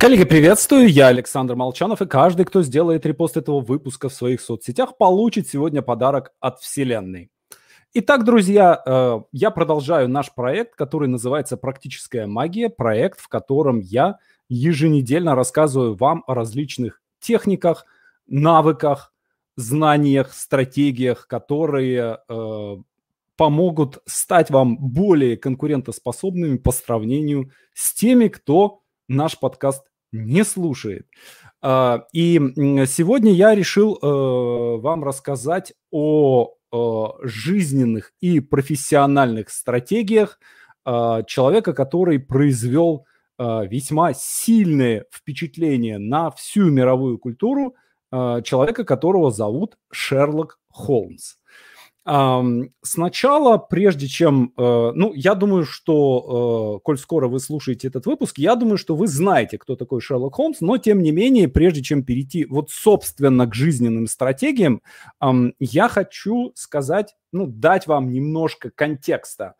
Коллеги, приветствую, я Александр Молчанов, и каждый, кто сделает репост этого выпуска в своих соцсетях, получит сегодня подарок от Вселенной. Итак, друзья, э, я продолжаю наш проект, который называется «Практическая магия», проект, в котором я еженедельно рассказываю вам о различных техниках, навыках, знаниях, стратегиях, которые э, помогут стать вам более конкурентоспособными по сравнению с теми, кто наш подкаст не слушает. А, и сегодня я решил э, вам рассказать о жизненных и профессиональных стратегиях а, человека, который произвел а, весьма сильное впечатление на всю мировую культуру, человека, которого зовут Шерлок Холмс. Сначала, прежде чем, э, ну, я думаю, что, э, коль скоро вы слушаете этот выпуск, я думаю, что вы знаете, кто такой Шерлок Холмс, но тем не менее, прежде чем перейти вот собственно к жизненным стратегиям, я хочу сказать, ну, дать вам немножко контекста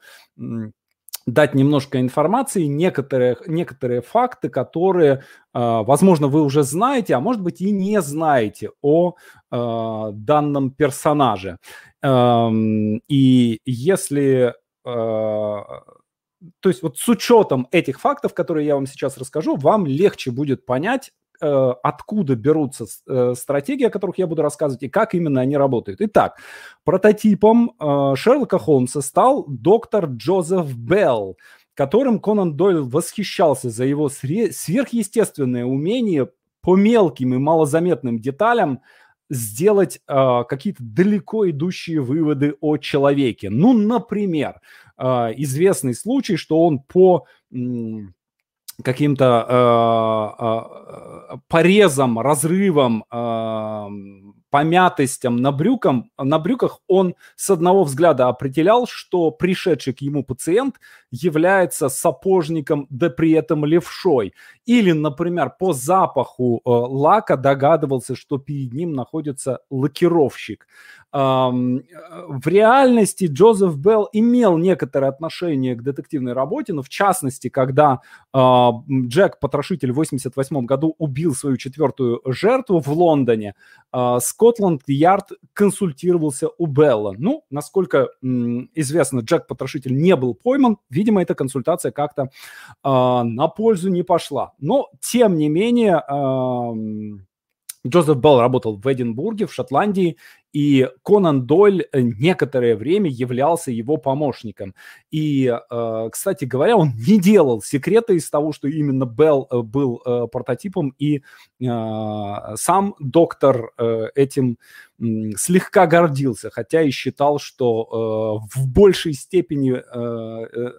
дать немножко информации, некоторые, некоторые факты, которые, а, возможно, вы уже знаете, а может быть и не знаете о а, данном персонаже. И если а, то есть вот с учетом этих фактов, которые я вам сейчас расскажу, вам легче будет понять, откуда берутся э, стратегии, о которых я буду рассказывать, и как именно они работают. Итак, прототипом э, Шерлока Холмса стал доктор Джозеф Белл, которым Конан Дойл восхищался за его сверхъестественное умение по мелким и малозаметным деталям сделать э, какие-то далеко идущие выводы о человеке. Ну, например, э, известный случай, что он по каким-то э, э, порезом, разрывом, э, помятостям на, брюкам, на брюках, он с одного взгляда определял, что пришедший к ему пациент является сапожником, да при этом левшой. Или, например, по запаху э, лака догадывался, что перед ним находится лакировщик. В реальности Джозеф Белл имел некоторое отношение к детективной работе, но в частности, когда э, Джек Потрошитель в 1988 году убил свою четвертую жертву в Лондоне, э, Скотланд-Ярд консультировался у Белла. Ну, насколько известно, Джек Потрошитель не был пойман, видимо, эта консультация как-то э, на пользу не пошла. Но, тем не менее, Джозеф Белл работал в Эдинбурге, в Шотландии, и Конан Дойль э, некоторое время являлся его помощником. И, э, кстати говоря, он не делал секрета из того, что именно Белл э, был прототипом, и сам доктор этим слегка гордился, хотя и считал, что в большей степени,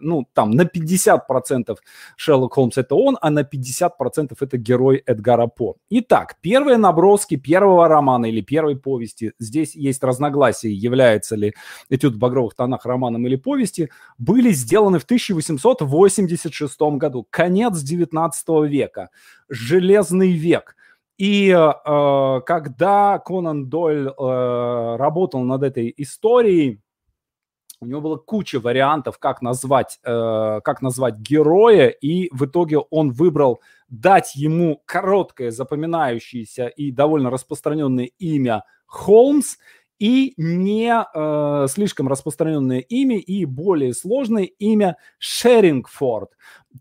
ну, там, на 50% Шерлок Холмс это он, а на 50% это герой Эдгара По. Итак, первые наброски первого романа или первой повести здесь здесь есть разногласия, является ли этюд в багровых тонах романом или повести, были сделаны в 1886 году, конец 19 века, железный век. И э, когда Конан Дойль э, работал над этой историей, у него была куча вариантов, как назвать, э, как назвать героя, и в итоге он выбрал дать ему короткое, запоминающееся и довольно распространенное имя Холмс и не э, слишком распространенное имя и более сложное имя Шерингфорд.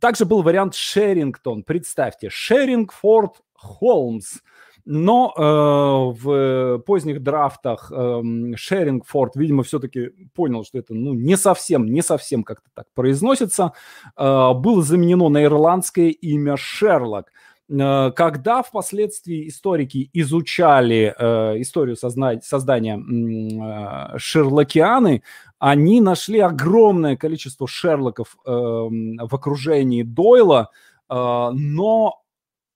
Также был вариант Шерингтон. Представьте, Шерингфорд Холмс. Но э, в поздних драфтах э, Шерингфорд, видимо, все-таки понял, что это ну, не совсем, не совсем как-то так произносится. Э, было заменено на ирландское имя Шерлок. Э, когда впоследствии историки изучали э, историю созна- создания э, Шерлокианы, они нашли огромное количество Шерлоков э, в окружении Дойла, э, но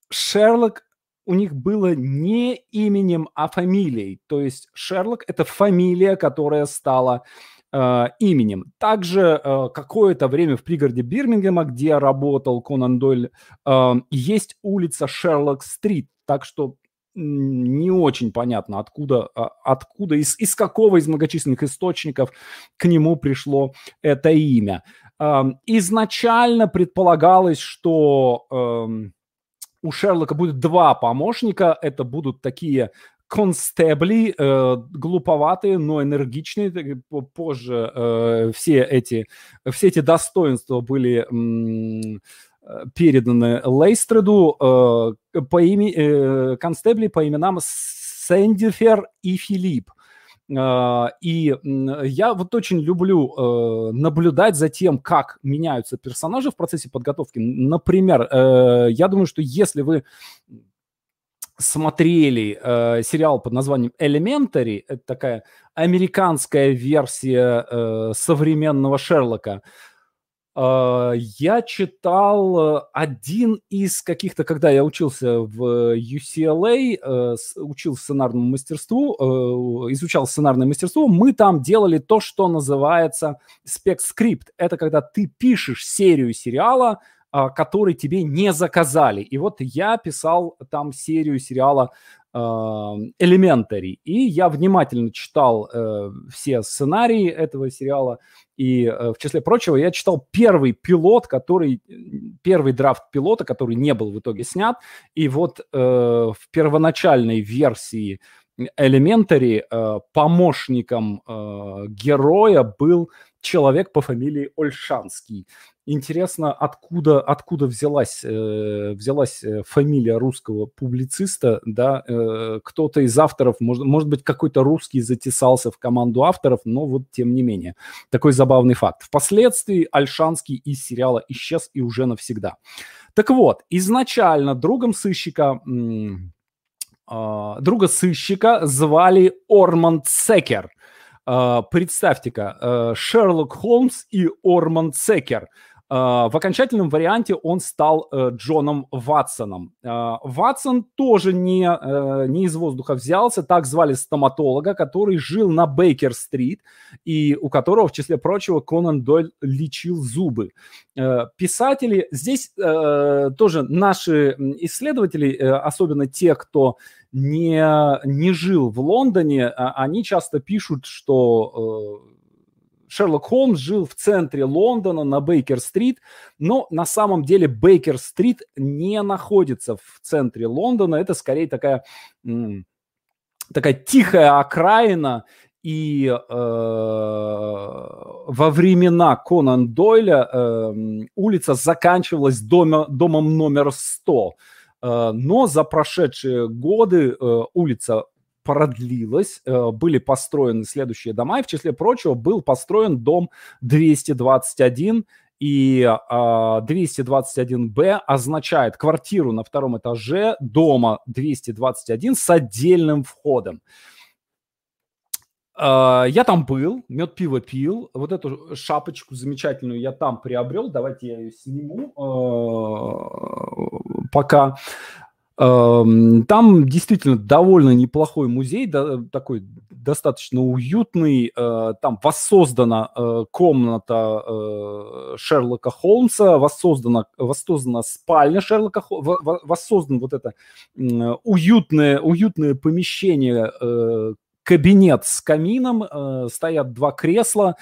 Шерлок у них было не именем, а фамилией. То есть Шерлок – это фамилия, которая стала э, именем. Также э, какое-то время в пригороде Бирмингема, где работал Конан Дойль, э, есть улица Шерлок-стрит. Так что не очень понятно, откуда, а, откуда из, из какого из многочисленных источников к нему пришло это имя. Изначально предполагалось, что у Шерлока будет два помощника. Это будут такие констебли, э, глуповатые, но энергичные. Позже э, все, эти, все эти достоинства были м, переданы Лейстреду э, по имени, э, констебли по именам Сэндифер и Филипп. Uh, и я вот очень люблю uh, наблюдать за тем, как меняются персонажи в процессе подготовки. Например, uh, я думаю, что если вы смотрели э, сериал под названием Elementary, это такая американская версия э, современного Шерлока, э, я читал э, один из каких-то, когда я учился в UCLA, э, учил сценарному мастерству, э, изучал сценарное мастерство, мы там делали то, что называется спек-скрипт. Это когда ты пишешь серию сериала, а, который тебе не заказали. И вот я писал там серию сериала а, Elementary, и я внимательно читал э, все сценарии этого сериала, и э, в числе прочего я читал первый пилот, который, первый драфт пилота, который не был в итоге снят, и вот э, в первоначальной версии Elementary помощником героя был человек по фамилии Ольшанский. Интересно, откуда, откуда взялась, э, взялась э, фамилия русского публициста, да, э, кто-то из авторов, может, может быть, какой-то русский затесался в команду авторов, но вот тем не менее. Такой забавный факт. Впоследствии Альшанский из сериала исчез и уже навсегда. Так вот, изначально другом сыщика, э, друга сыщика звали Орманд Секер. Э, представьте-ка, э, Шерлок Холмс и Орманд Секер – а, в окончательном варианте он стал э, Джоном Ватсоном. А, Ватсон тоже не, э, не из воздуха взялся, так звали стоматолога, который жил на Бейкер-стрит и у которого, в числе прочего, Конан Дойль лечил зубы. Э, писатели, здесь тоже наши исследователи, особенно те, кто не, не жил в Лондоне, а, они часто пишут, что Шерлок Холмс жил в центре Лондона на Бейкер-стрит, но на самом деле Бейкер-стрит не находится в центре Лондона, это скорее такая, такая тихая окраина, и э, во времена Конан Дойля э, улица заканчивалась дома, домом номер 100. Э, но за прошедшие годы э, улица продлилась, э, были построены следующие дома, и в числе прочего был построен дом 221, и а, 221Б означает квартиру на втором этаже дома 221 с отдельным входом. Uh, я там был, мед пиво пил, вот эту шапочку замечательную я там приобрел, давайте я ее сниму uh, пока. Там действительно довольно неплохой музей, такой достаточно уютный. Э, там воссоздана э, комната э, Шерлока Холмса, воссоздана, воссоздана спальня Шерлока Холмса, воссоздан вот это уютное, уютное помещение кабинет с камином, э, стоят два кресла,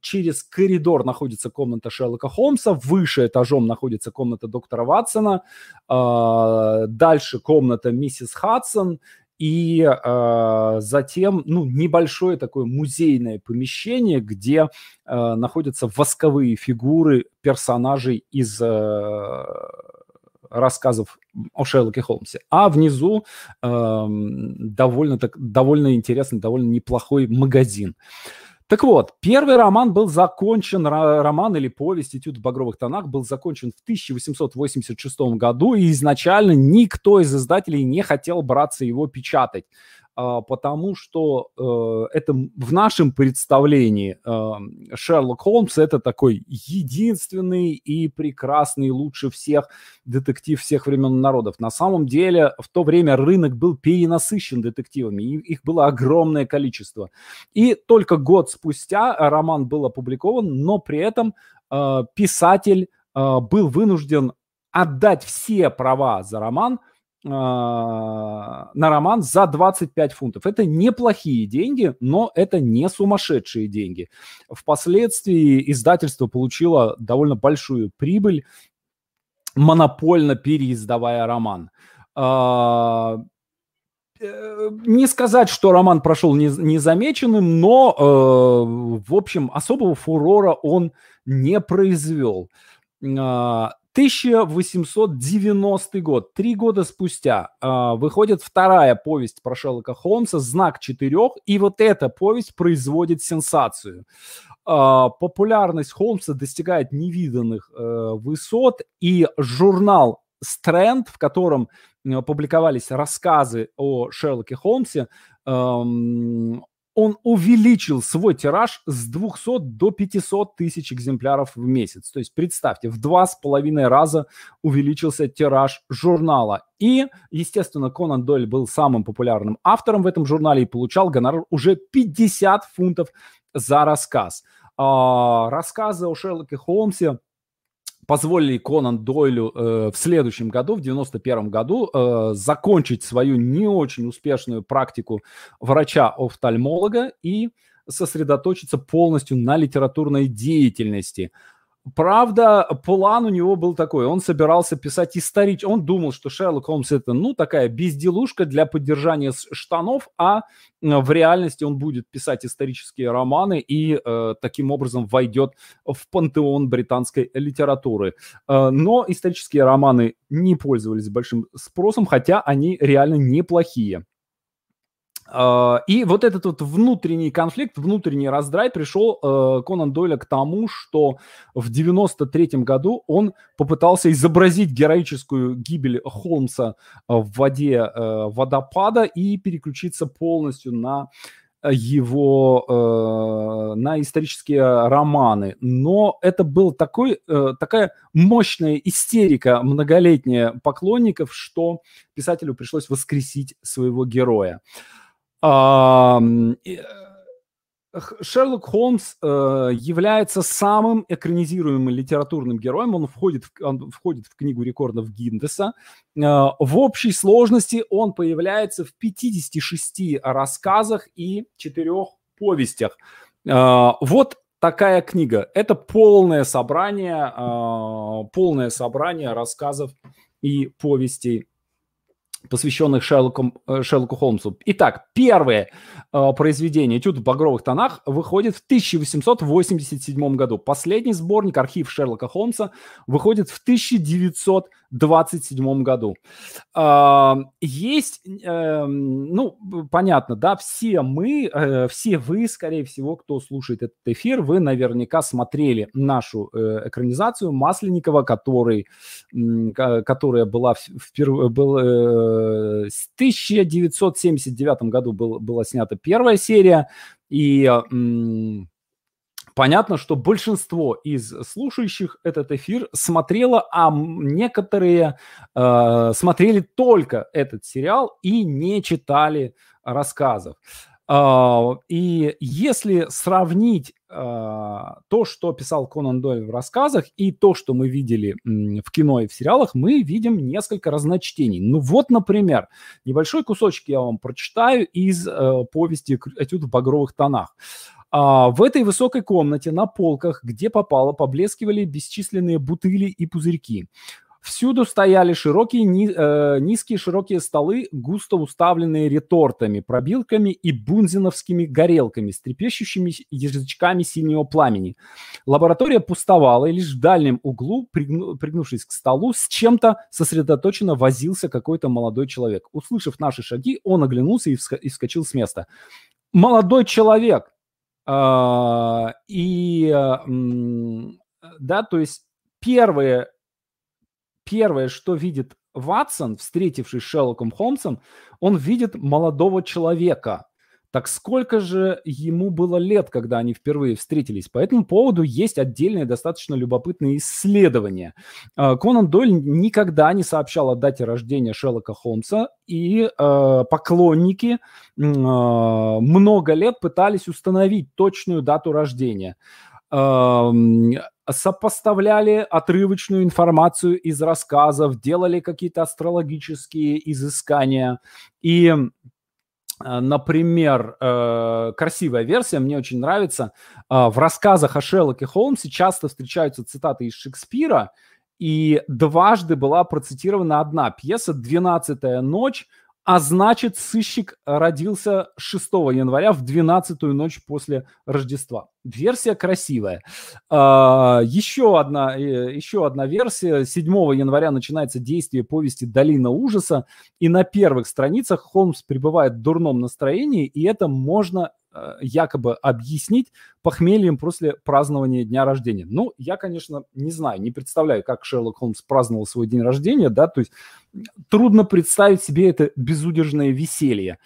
через коридор находится комната Шерлока Холмса, выше этажом находится комната доктора Ватсона, э, дальше комната миссис Хадсон, и э, затем ну, небольшое такое музейное помещение, где э, находятся восковые фигуры персонажей из э, рассказов о Шерлоке Холмсе. А внизу э, довольно, так, довольно интересный, довольно неплохой магазин. Так вот, первый роман был закончен, роман или повесть «Этюд в багровых тонах» был закончен в 1886 году, и изначально никто из издателей не хотел браться его печатать. А, потому что э, это в нашем представлении э, Шерлок Холмс это такой единственный и прекрасный, лучше всех детектив всех времен народов. На самом деле в то время рынок был перенасыщен детективами, и их было огромное количество. И только год спустя роман был опубликован, но при этом э, писатель был вынужден отдать все права за роман – а, на роман за 25 фунтов. Это неплохие деньги, но это не сумасшедшие деньги. Впоследствии издательство получило довольно большую прибыль монопольно переиздавая роман. А, э, не сказать, что роман прошел незамеченным, но, э, в общем, особого фурора он не произвел. 1890 а, год, три года спустя, а, выходит вторая повесть про Шерлока Холмса «Знак четырех», и вот эта повесть производит сенсацию. Популярность Холмса достигает невиданных э, высот, и журнал Стрэнд, в котором э, публиковались рассказы о Шерлоке Холмсе, эм, он увеличил свой тираж с 200 до 500 тысяч экземпляров в месяц. То есть представьте, в два с половиной раза увеличился тираж журнала. И, естественно, Конан Дойль был самым популярным автором в этом журнале и получал гонорар уже 50 фунтов за рассказ. А, рассказы о Шерлоке Холмсе позволили Конан Дойлю э, в следующем году, в 91 году, э, закончить свою не очень успешную практику врача-офтальмолога и сосредоточиться полностью на литературной деятельности – Правда, план у него был такой. Он собирался писать историч. Он думал, что Шерлок Холмс это, ну, такая безделушка для поддержания штанов, а в реальности он будет писать исторические романы и э, таким образом войдет в пантеон британской литературы. Э, но исторические романы не пользовались большим спросом, хотя они реально неплохие. А, и вот этот вот внутренний конфликт, внутренний раздрай пришел э, Конан Дойля к тому, что в 93 году он попытался изобразить героическую гибель Холмса в воде э, водопада и переключиться полностью на его э, на исторические романы, но это был такой э, такая мощная истерика многолетняя поклонников, что писателю пришлось воскресить своего героя. Э, Шерлок Холмс э, является самым экранизируемым литературным героем. Он входит в, он входит в книгу рекордов Гиндеса. Э, в общей сложности он появляется в 56 рассказах и 4 повестях. Э, вот такая книга. Это полное собрание, э, полное собрание рассказов и повестей посвященных Шерлоку, э, Шерлоку Холмсу. Итак, первое э, произведение «Этюд в багровых тонах» выходит в 1887 году. Последний сборник «Архив Шерлока Холмса» выходит в 1927 году. Э, есть, э, ну, понятно, да, все мы, э, все вы, скорее всего, кто слушает этот эфир, вы наверняка смотрели нашу э, экранизацию Масленникова, который, которая была впервые... Был, э, в 1979 году был, была снята первая серия, и понятно, что большинство из слушающих этот эфир смотрело, а некоторые э, смотрели только этот сериал и не читали рассказов. А, и если сравнить а, то, что писал Конан Дойль в рассказах, и то, что мы видели в кино и в сериалах, мы видим несколько разночтений. Ну вот, например, небольшой кусочек я вам прочитаю из э, повести «Этюд в багровых тонах». А, в этой высокой комнате на полках, где попало, поблескивали бесчисленные бутыли и пузырьки. Всюду стояли широкие, э, низкие широкие столы, густо уставленные ретортами, пробилками и бунзиновскими горелками с трепещущими язычками синего пламени. Лаборатория пустовала, и лишь в дальнем углу, пригну, пригнувшись к столу, с чем-то сосредоточенно возился какой-то молодой человек. Услышав наши шаги, он оглянулся и вскочил с места. «Молодой человек!» Э, И, э, да, то есть первые первое, что видит Ватсон, встретившись с Шерлоком Холмсом, он видит молодого человека. Так сколько же ему было лет, когда они впервые встретились? По этому поводу есть отдельное достаточно любопытное исследование. А, Конан Дойль никогда не сообщал о дате рождения Шерлока Холмса, и э, поклонники э, много лет пытались установить точную дату рождения сопоставляли отрывочную информацию из рассказов, делали какие-то астрологические изыскания. И, например, э, красивая версия, мне очень нравится, э, в рассказах о Шерлоке Холмсе часто встречаются цитаты из Шекспира, и дважды была процитирована одна пьеса «Двенадцатая ночь», а значит, сыщик родился 6 января в 12-ю ночь после Рождества. Версия красивая. А, еще, одна, э, еще одна версия. 7 января начинается действие повести «Долина ужаса», и на первых страницах Холмс пребывает в дурном настроении, и это можно якобы объяснить похмельем после празднования дня рождения. Ну, я, конечно, не знаю, не представляю, как Шерлок Холмс праздновал свой день рождения, да, то есть трудно представить себе это безудержное веселье.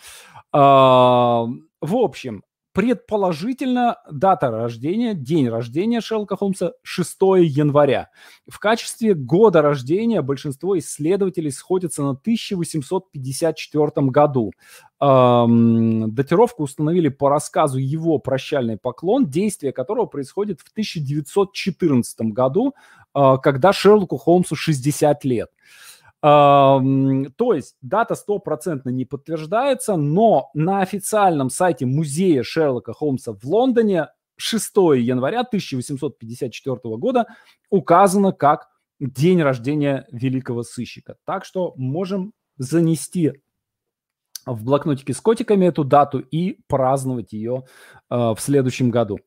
А, в общем, Предположительно, дата рождения, день рождения Шерлока Холмса 6 января. В качестве года рождения большинство исследователей сходятся на 1854 году. Эм, датировку установили по рассказу его «Прощальный поклон», действие которого происходит в 1914 году, э, когда Шерлоку Холмсу 60 лет. То есть дата стопроцентно не подтверждается, но на официальном сайте музея Шерлока Холмса в Лондоне 6 января 1854 года указано как день рождения великого сыщика. Так что можем занести в блокнотике с котиками эту дату и праздновать ее э, в следующем году.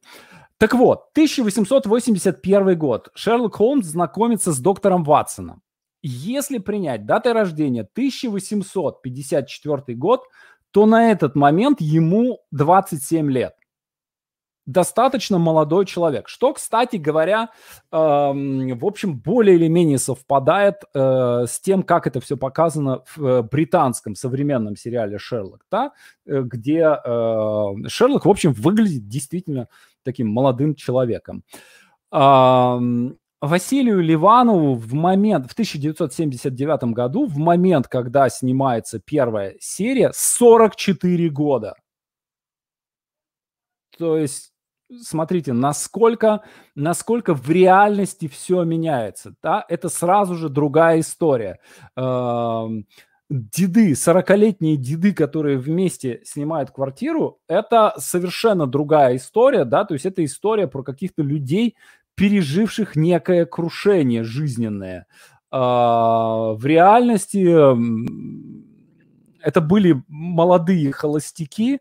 Так вот, 1881 год. Шерлок Холмс знакомится с доктором Ватсоном. Если принять датой рождения 1854 год, то на этот момент ему 27 лет. Достаточно молодой человек, что, кстати говоря, э, в общем, более или менее совпадает э, с тем, как это все показано в э, британском современном сериале «Шерлок», да? Э, где э, Шерлок, в общем, выглядит действительно таким молодым человеком. Василию Ливанову в момент, в 1979 году, в момент, когда снимается первая серия, 44 года. То есть, смотрите, насколько, насколько в реальности все меняется. Да? Это сразу же другая история. Эм, деды, 40-летние деды, которые вместе снимают квартиру, это совершенно другая история, да, то есть это история про каких-то людей, переживших некое крушение жизненное. А, в реальности это были молодые холостяки,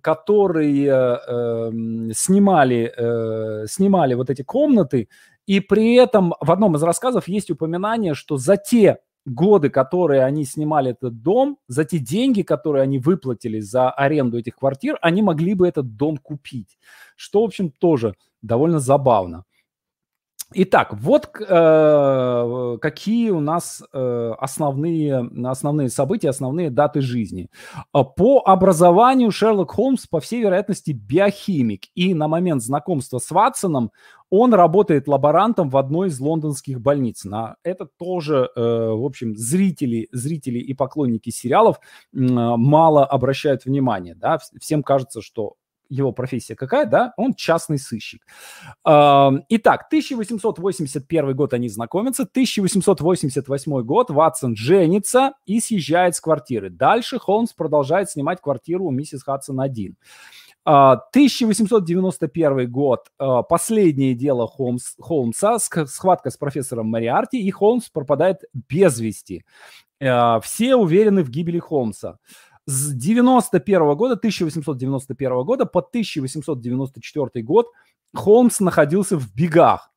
которые э, снимали, э, снимали вот эти комнаты, и при этом в одном из рассказов есть упоминание, что за те годы, которые они снимали этот дом, за те деньги, которые они выплатили за аренду этих квартир, они могли бы этот дом купить. Что, в общем, тоже довольно забавно. Итак, вот э, какие у нас э, основные, основные события, основные даты жизни. А, по образованию Шерлок Холмс, по всей вероятности, биохимик. И на момент знакомства с Ватсоном он работает лаборантом в одной из лондонских больниц. На это тоже, э, в общем, зрители, зрители и поклонники сериалов э, мало обращают внимание. Да? Всем кажется, что его профессия какая, да? Он частный сыщик. Итак, 1881 год они знакомятся, 1888 год Ватсон женится и съезжает с квартиры. Дальше Холмс продолжает снимать квартиру у миссис Хадсон один. 1891 год, а, последнее дело Холмс, Холмса, схватка с профессором Мариарти, и Холмс пропадает без вести. А, все уверены в гибели Холмса с 91 года, 1891 года по 1894 год Холмс находился в бегах.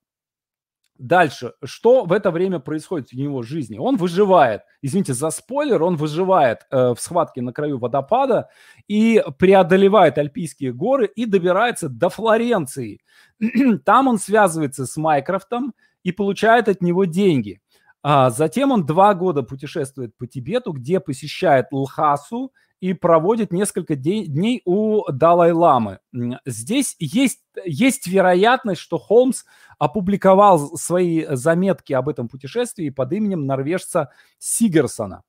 Дальше, что в это время происходит в его жизни? Он выживает, извините за спойлер, он выживает э, в схватке на краю водопада и преодолевает Альпийские горы и добирается до Флоренции. Там он связывается с Майкрофтом и получает от него деньги. А затем он два года путешествует по Тибету, где посещает Лхасу и проводит несколько дней у Далай-ламы. Здесь есть, есть вероятность, что Холмс опубликовал свои заметки об этом путешествии под именем норвежца Сигерсона.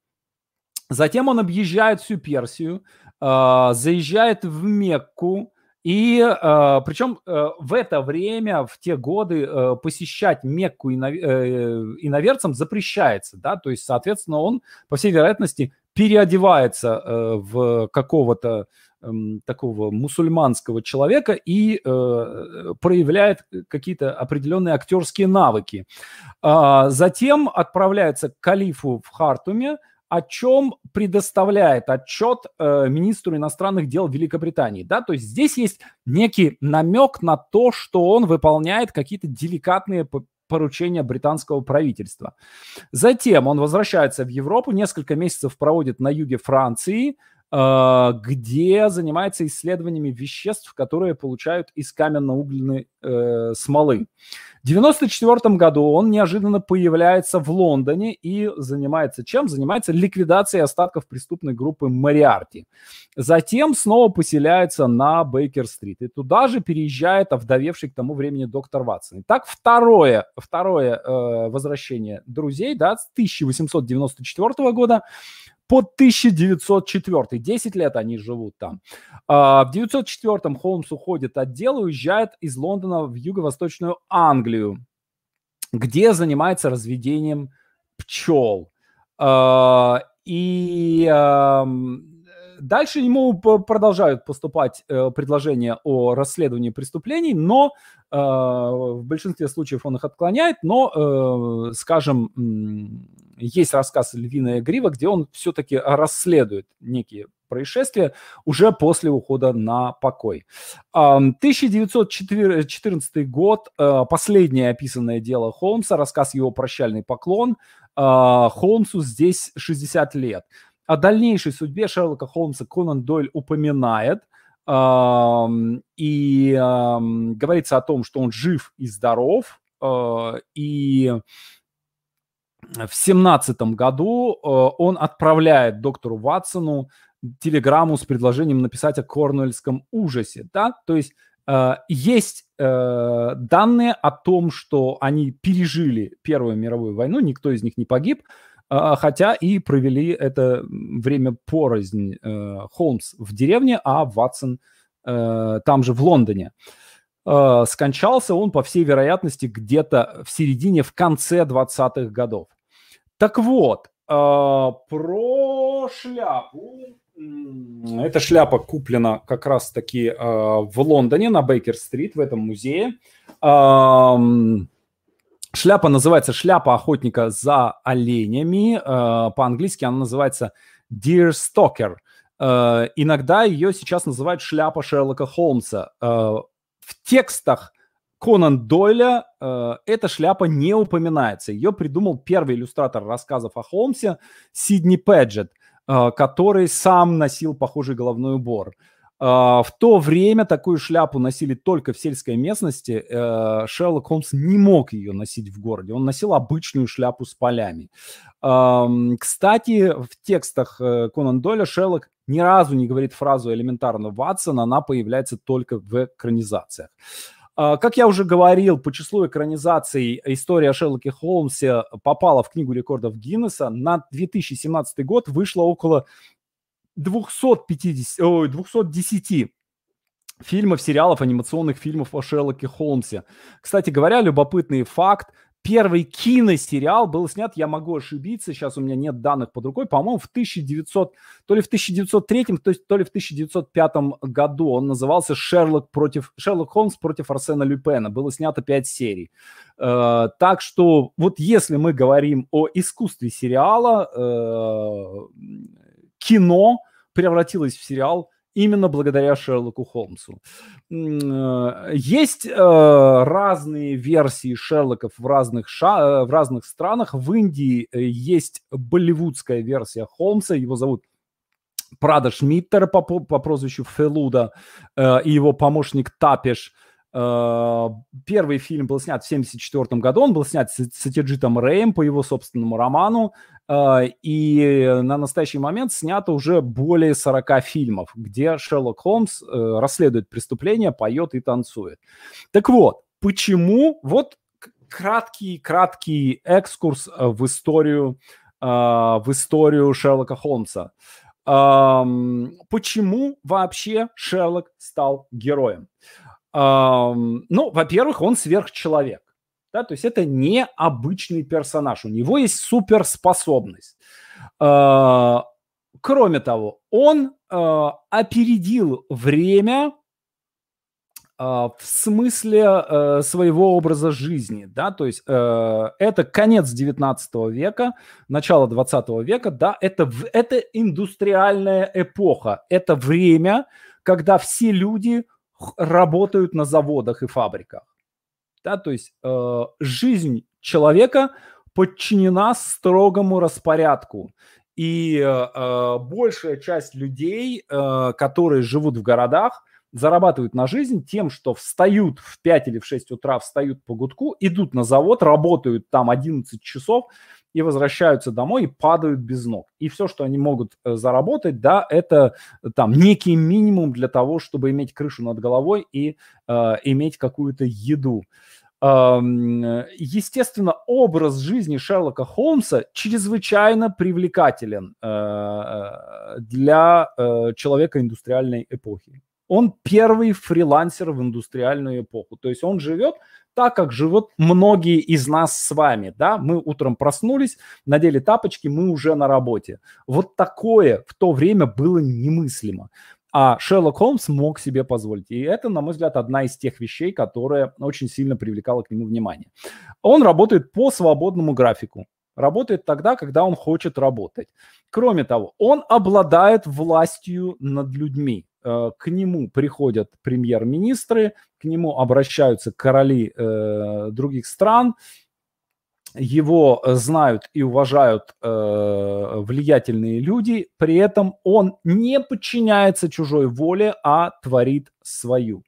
Затем он объезжает всю Персию, а, заезжает в Мекку, и э, причем э, в это время, в те годы, э, посещать Мекку и, э, иноверцам запрещается, да, то есть, соответственно, он, по всей вероятности, переодевается э, в какого-то эм, такого мусульманского человека и э, проявляет какие-то определенные актерские навыки. А, затем отправляется к калифу в Хартуме, о чем предоставляет отчет э, министру иностранных дел Великобритании. Да? То есть здесь есть некий намек на то, что он выполняет какие-то деликатные поручения британского правительства. Затем он возвращается в Европу, несколько месяцев проводит на юге Франции, где занимается исследованиями веществ, которые получают из каменно-угольной э, смолы. В 1994 году он неожиданно появляется в Лондоне и занимается чем? Занимается ликвидацией остатков преступной группы Мариарти. Затем снова поселяется на Бейкер-стрит. И туда же переезжает овдовевший к тому времени доктор Ватсон. Итак, второе, второе э, возвращение друзей да, с 1894 года по 1904. 10 лет они живут там. А, в 904 Холмс уходит от дела и уезжает из Лондона в юго-восточную Англию, где занимается разведением пчел. А, и дальше ему продолжают поступать э, предложения о расследовании преступлений, но э, в большинстве случаев он их отклоняет, но, э, скажем, есть рассказ «Львиная грива», где он все-таки расследует некие происшествия уже после ухода на покой. 1914 год, э, последнее описанное дело Холмса, рассказ его «Прощальный поклон». Э, Холмсу здесь 60 лет. О дальнейшей судьбе Шерлока Холмса Конан Дойль упоминает, и говорится о том, что он жив и здоров, э, и в семнадцатом году э, он отправляет доктору Ватсону телеграмму с предложением написать о корнуэльском ужасе, да, то есть э, есть э, данные о том, что они пережили Первую мировую войну, никто из них не погиб, хотя и провели это время порознь Холмс в деревне, а Ватсон там же в Лондоне. Скончался он, по всей вероятности, где-то в середине, в конце 20-х годов. Так вот, э, про шляпу. Эта шляпа куплена как раз-таки э, в Лондоне на Бейкер-стрит, в этом музее. Шляпа называется «Шляпа охотника за оленями». Э, по-английски она называется «Deer Stalker». Иногда ее сейчас называют «Шляпа Шерлока Холмса». В текстах Конан Дойля э, эта шляпа не упоминается. Ее придумал первый иллюстратор рассказов о Холмсе Сидни Педжет, э, который сам носил похожий головной убор. Э, в то время такую шляпу носили только в сельской местности. Э, Шерлок Холмс не мог ее носить в городе. Он носил обычную шляпу с полями. Э, кстати, в текстах э, Конан Дойля Шерлок ни разу не говорит фразу элементарно Ватсон, она появляется только в экранизациях. А, как я уже говорил, по числу экранизаций история о Шерлоке Холмсе попала в Книгу рекордов Гиннесса. На 2017 год вышло около 250, ой, 210 фильмов, сериалов, анимационных фильмов о Шерлоке Холмсе. Кстати говоря, любопытный факт, Первый киносериал был снят, я могу ошибиться, сейчас у меня нет данных под рукой, по-моему, в 1900, то ли в 1903, то, ли в 1905 году. Он назывался «Шерлок, против, Шерлок Холмс против Арсена Люпена». Было снято 5 серий. Э, так что вот если мы говорим о искусстве сериала, э, кино превратилось в сериал именно благодаря Шерлоку Холмсу. Э, есть э, разные версии Шерлоков в разных, ша- э, в разных странах. В Индии есть болливудская версия Холмса, его зовут Прада Шмиттер по, по прозвищу Фелуда и его помощник Тапеш – первый фильм был снят в 1974 году, он был снят с Сатиджитом Рэем по его собственному роману, э, и на настоящий момент снято уже более 40 фильмов, где Шерлок Холмс э, расследует преступления, поет и танцует. Так вот, почему, вот краткий, краткий экскурс в историю, в историю Шерлока Холмса. Почему вообще Шерлок стал героем? Ну, во-первых, он сверхчеловек. Да, то есть это не обычный персонаж, у него есть суперспособность. А, кроме того, он э, опередил время э, в смысле э, своего образа жизни, да, то есть э, это конец 19 века, начало 20 века, да, это, это индустриальная эпоха, это время, когда все люди работают на заводах и фабриках, да, то есть э, жизнь человека подчинена строгому распорядку. И э, э, большая часть людей, э, которые живут в городах, зарабатывают на жизнь тем, что встают в 5 или в 6 утра, встают по гудку, идут на завод, работают там 11 часов и возвращаются домой и падают без ног. И все, что они могут э, заработать, да, это там некий минимум для того, чтобы иметь крышу над головой и э, иметь какую-то еду. Естественно, образ жизни Шерлока Холмса чрезвычайно привлекателен э, э, для э, человека индустриальной эпохи. Он первый фрилансер в индустриальную эпоху. То есть он живет так, как живут многие из нас с вами. Да? Мы утром проснулись, надели тапочки, мы уже на работе. Вот такое в то время было немыслимо. А Шерлок Холмс мог себе позволить. И это, на мой взгляд, одна из тех вещей, которая очень сильно привлекала к нему внимание. Он работает по свободному графику. Работает тогда, когда он хочет работать. Кроме того, он обладает властью над людьми. Э, к нему приходят премьер-министры, к нему обращаются короли э, других стран, его э, знают и уважают э, влиятельные люди, при этом он не подчиняется чужой воле, а творит свою.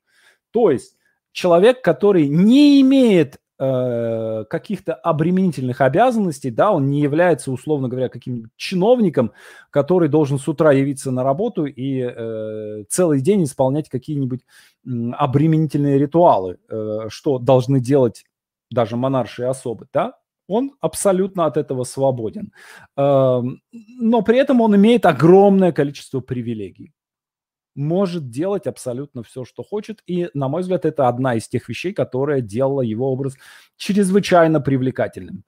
То есть человек, который не имеет э, каких-то обременительных обязанностей, да, он не является, условно говоря, каким-нибудь чиновником, который должен с утра явиться на работу и э, целый день исполнять какие-нибудь э, обременительные ритуалы, э, что должны делать даже монаршие особы, да, он абсолютно от этого свободен. Эм, но при этом он имеет огромное количество привилегий. Может делать абсолютно все, что хочет. И, на мой взгляд, это одна из тех вещей, которая делала его образ чрезвычайно привлекательным.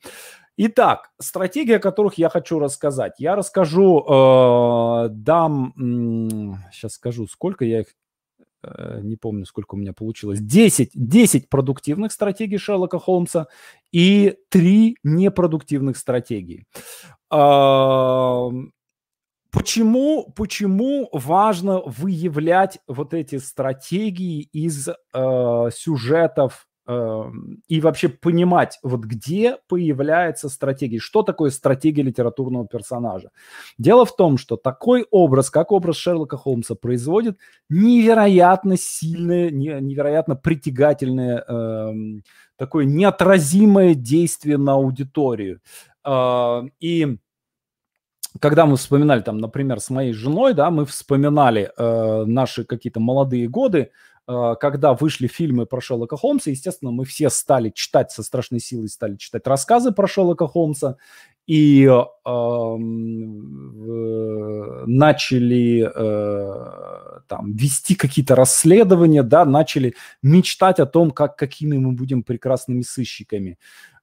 Итак, стратегии, о которых я хочу рассказать. Я расскажу, э, дам, сейчас скажу, сколько я их Э, не помню, сколько у меня получилось, 10, 10 продуктивных стратегий Шерлока Холмса и 3 непродуктивных стратегии. Почему, почему важно выявлять вот эти стратегии из э, сюжетов Эм, и вообще понимать, вот где появляется стратегия, что такое стратегия литературного персонажа. Дело в том, что такой образ, как образ Шерлока Холмса, производит невероятно сильное, невероятно притягательное, э, такое неотразимое действие на аудиторию. Э, и когда мы вспоминали, там, например, с моей женой, да, мы вспоминали э, наши какие-то молодые годы, Э, когда вышли фильмы про Шерлока Холмса, естественно, мы все стали читать со страшной силой, стали читать рассказы про Шерлока Холмса и э, начали э, там вести какие-то расследования, да, начали мечтать о том, как какими мы будем прекрасными сыщиками.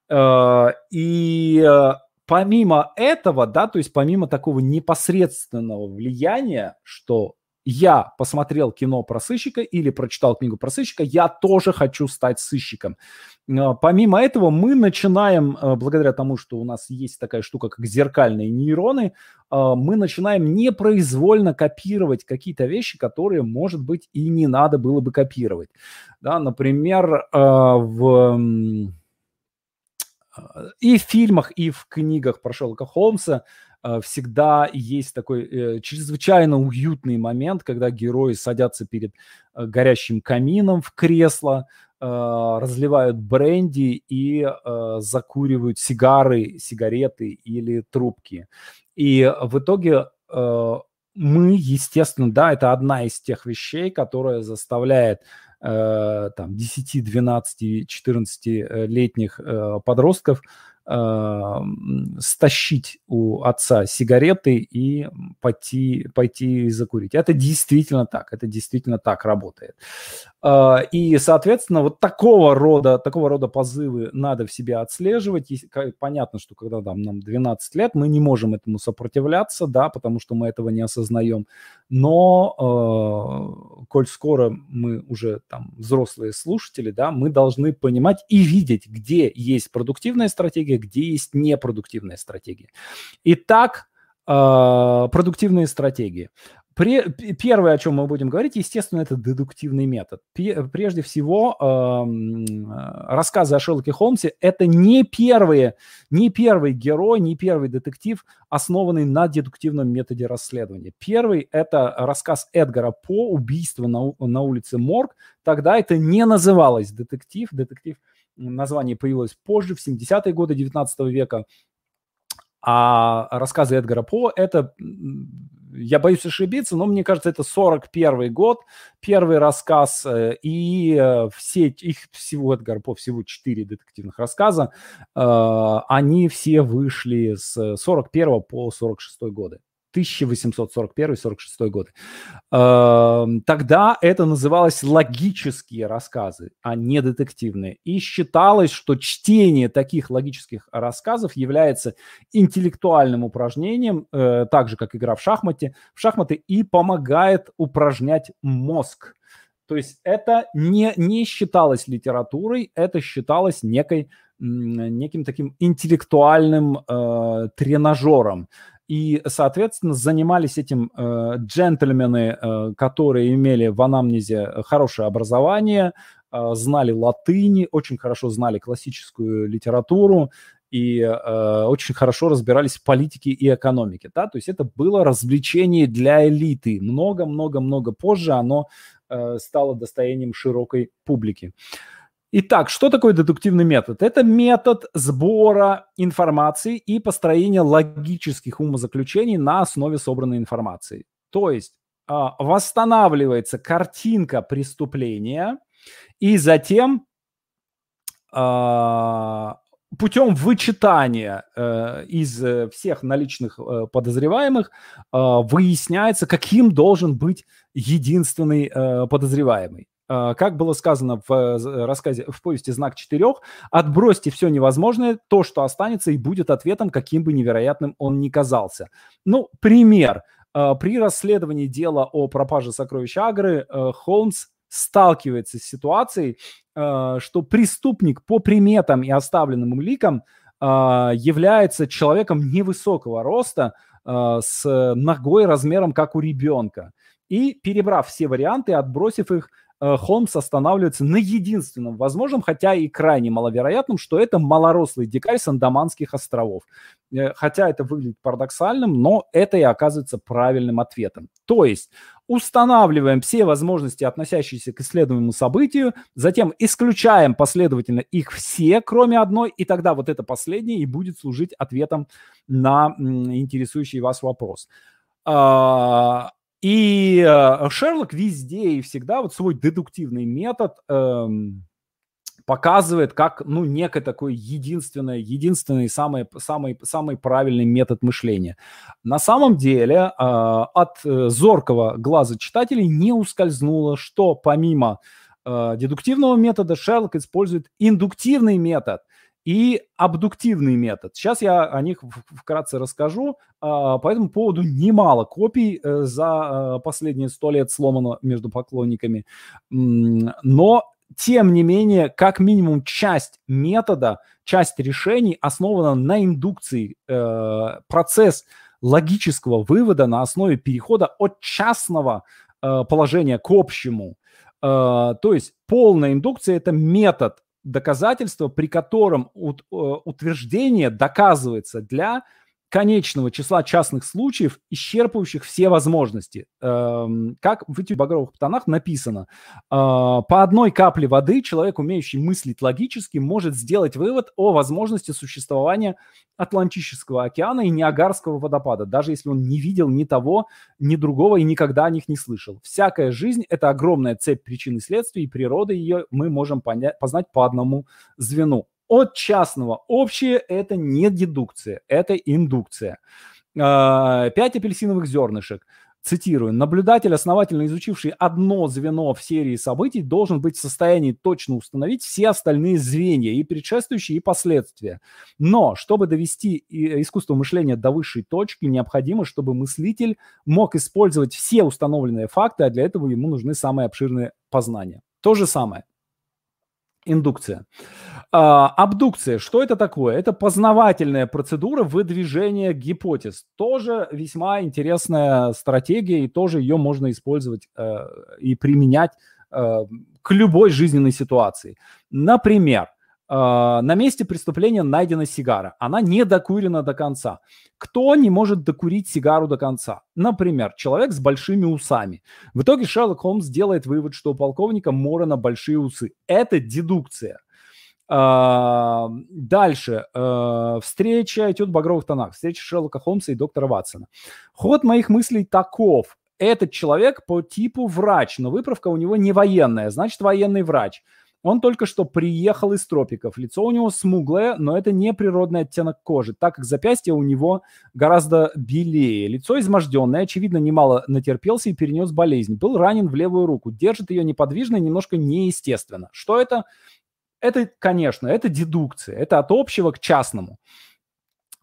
Э, и э, помимо этого, да, то есть помимо такого непосредственного влияния, что я посмотрел кино про сыщика или прочитал книгу про сыщика, я тоже хочу стать сыщиком. А, помимо этого, мы начинаем, а, благодаря тому, что у нас есть такая штука, как зеркальные нейроны, а, мы начинаем непроизвольно копировать какие-то вещи, которые, может быть, и не надо было бы копировать. Да, например, в и в фильмах, и в книгах про Шерлока Холмса Э, всегда есть такой э, чрезвычайно уютный момент, когда герои садятся перед э, горящим камином в кресло, разливают бренди и закуривают сигары, сигареты или трубки. И в итоге мы, естественно, да, это одна из тех вещей, которая заставляет там 10, 12, 14-летних подростков стащить у отца сигареты и пойти, пойти закурить. Это действительно так, это действительно так работает. А, и, соответственно, вот такого рода, такого рода позывы надо в себе отслеживать. И понятно, что когда там, нам 12 лет, мы не можем этому сопротивляться, да, потому что мы этого не осознаем. Но, э, коль скоро мы уже там взрослые слушатели, да, мы должны понимать и видеть, где есть продуктивная стратегия, где есть непродуктивная стратегия. Итак, э, продуктивные стратегии. Первое, о чем мы будем говорить, естественно, это дедуктивный метод. Прежде всего, рассказы о Шерлоке Холмсе – это не, первые, не первый герой, не первый детектив, основанный на дедуктивном методе расследования. Первый – это рассказ Эдгара По «Убийство на, на улице Морг». Тогда это не называлось детектив. Детектив название появилось позже, в 70-е годы 19 века. А рассказы Эдгара По – это я боюсь ошибиться, но мне кажется, это 41 год, первый рассказ, э, и э, все, их всего, Эдгар По, всего 4 детективных рассказа, э, они все вышли с 41 по 46 годы. 1841-46 годы. Эм, тогда это называлось логические рассказы, а не детективные. И считалось, что чтение таких логических рассказов является интеллектуальным упражнением, э, так же, как игра в шахмате, в шахматы, и помогает упражнять мозг. То есть это не, не считалось литературой, это считалось некой, неким таким интеллектуальным э, тренажером. И, соответственно, занимались этим э, джентльмены, э, которые имели в анамнезе хорошее образование, э, знали латыни, очень хорошо знали классическую литературу и э, очень хорошо разбирались в политике и экономике. Да? То есть это было развлечение для элиты. Много-много-много позже оно э, стало достоянием широкой публики. Итак, что такое дедуктивный метод? Это метод сбора информации и построения логических умозаключений на основе собранной информации. То есть а, восстанавливается картинка преступления, и затем а, путем вычитания э, из э, всех наличных э, подозреваемых выясняется, каким должен быть единственный подозреваемый. А, как было сказано в э, рассказе, в повести «Знак четырех», отбросьте все невозможное, то, что останется, и будет ответом, каким бы невероятным он ни казался. Ну, пример. При расследовании дела о пропаже сокровищ Агры э, Холмс сталкивается с ситуацией, э, что преступник по приметам и оставленным уликам является человеком невысокого роста, с ногой размером как у ребенка. И перебрав все варианты, отбросив их, Э, Холмс останавливается на единственном возможном, хотя и крайне маловероятном, что это малорослый дикарь с Андаманских островов. Э, хотя это выглядит парадоксальным, но это и оказывается правильным ответом. То есть устанавливаем все возможности, относящиеся к исследуемому событию, затем исключаем последовательно их все, кроме одной, и тогда вот это последнее и будет служить ответом на интересующий вас вопрос. А, и э, Шерлок везде и всегда вот свой дедуктивный метод эм, показывает как, ну, некое такое единственное, единственный, самый, самый, самый правильный метод мышления. На самом деле э, от э, зоркого глаза читателей не ускользнуло, что помимо э, дедуктивного метода Шерлок использует индуктивный метод – и абдуктивный метод. Сейчас я о них вкратце расскажу. А, по этому поводу немало копий э, за э, последние сто лет сломано между поклонниками. Но, тем не менее, как минимум часть метода, часть решений основана на индукции. Э, процесс логического вывода на основе перехода от частного положения к общему. То есть полная индукция – это метод доказательство, при котором э, утверждение доказывается для конечного числа частных случаев, исчерпывающих все возможности. Эм, как в этих багровых тонах написано, э, по одной капле воды человек, умеющий мыслить логически, может сделать вывод о возможности существования Атлантического океана и Ниагарского водопада, даже если он не видел ни того, ни другого и никогда о них не слышал. Всякая жизнь – это огромная цепь причин и следствий, и природы ее мы можем понять, познать по одному звену от частного. Общее – это не дедукция, это индукция. А, пять апельсиновых зернышек. цитирую, наблюдатель, основательно изучивший одно звено в серии событий, должен быть в состоянии точно установить все остальные звенья, и предшествующие, и последствия. Но, чтобы довести искусство мышления до высшей точки, необходимо, чтобы мыслитель мог использовать все установленные факты, а для этого ему нужны самые обширные познания. То же самое. Индукция. Абдукция. Что это такое? Это познавательная процедура выдвижения гипотез. Тоже весьма интересная стратегия, и тоже ее можно использовать э, и применять э, к любой жизненной ситуации. Например, а, на месте преступления найдена сигара. Она не докурена до конца. Кто не может докурить сигару до конца? Например, человек с большими усами. В итоге Шерлок Холмс делает вывод, что у полковника Морона большие усы. Это дедукция. Дальше. А, встреча этюд багровых тонах. Встреча Шерлока Холмса и доктора Ватсона. Ход моих мыслей таков. Этот человек по типу врач, но выправка у него не военная, значит военный врач. Он только что приехал из тропиков. Лицо у него смуглое, но это не природный оттенок кожи, так как запястье у него гораздо белее. Лицо изможденное, очевидно, немало натерпелся и перенес болезнь. Был ранен в левую руку, держит ее неподвижно и немножко неестественно. Что это? Это, конечно, это дедукция. Это от общего к частному.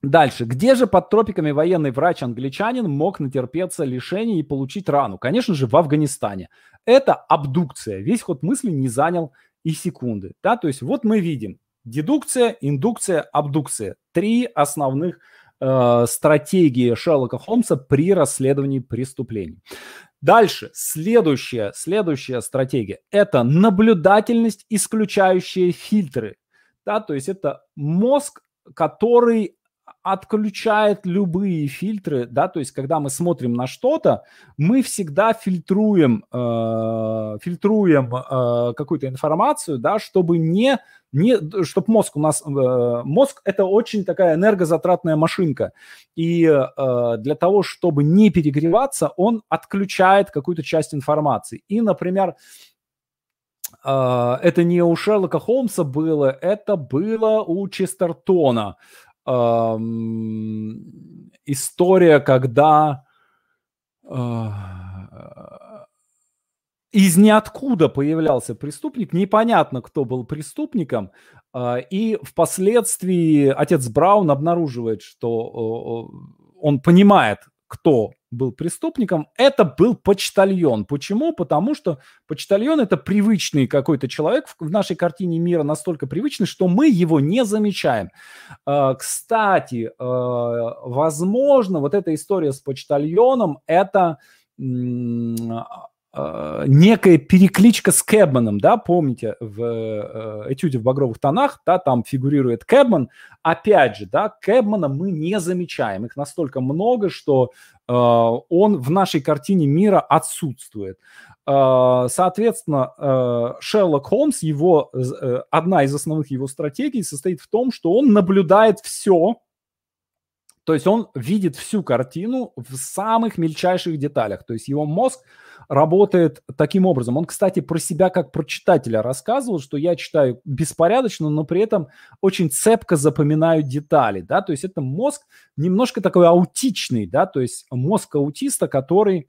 Дальше. Где же под тропиками военный врач-англичанин мог натерпеться лишений и получить рану? Конечно же, в Афганистане. Это абдукция. Весь ход мысли не занял и секунды. Да? То есть вот мы видим дедукция, индукция, абдукция. Три основных э, стратегии Шерлока Холмса при расследовании преступлений. Дальше, следующая, следующая стратегия – это наблюдательность, исключающая фильтры. Да, то есть это мозг, который отключает любые фильтры, да, то есть когда мы смотрим на что-то, мы всегда фильтруем, э, фильтруем э, какую-то информацию, да, чтобы не, не, чтобы мозг у нас, э, мозг это очень такая энергозатратная машинка, и э, для того, чтобы не перегреваться, он отключает какую-то часть информации. И, например, Uh, это не у Шерлока Холмса было, это было у Честертона эм, история, когда э, из ниоткуда появлялся преступник, непонятно, кто был преступником, э, и впоследствии отец Браун обнаруживает, что э, он понимает, кто был преступником, это был почтальон. Почему? Потому что почтальон это привычный какой-то человек в нашей картине мира, настолько привычный, что мы его не замечаем. А, кстати, а, возможно, вот эта история с почтальоном это а, некая перекличка с Кэбманом, да, помните, в э, этюде в багровых тонах, да, там фигурирует Кэбман. Опять же, да, Кэбмана мы не замечаем, их настолько много, что э, он в нашей картине мира отсутствует. Э, соответственно, э, Шерлок Холмс, его, э, одна из основных его стратегий состоит в том, что он наблюдает все, то есть он видит всю картину в самых мельчайших деталях. То есть его мозг работает таким образом. Он, кстати, про себя как про читателя рассказывал, что я читаю беспорядочно, но при этом очень цепко запоминаю детали, да, то есть это мозг немножко такой аутичный, да, то есть мозг аутиста, который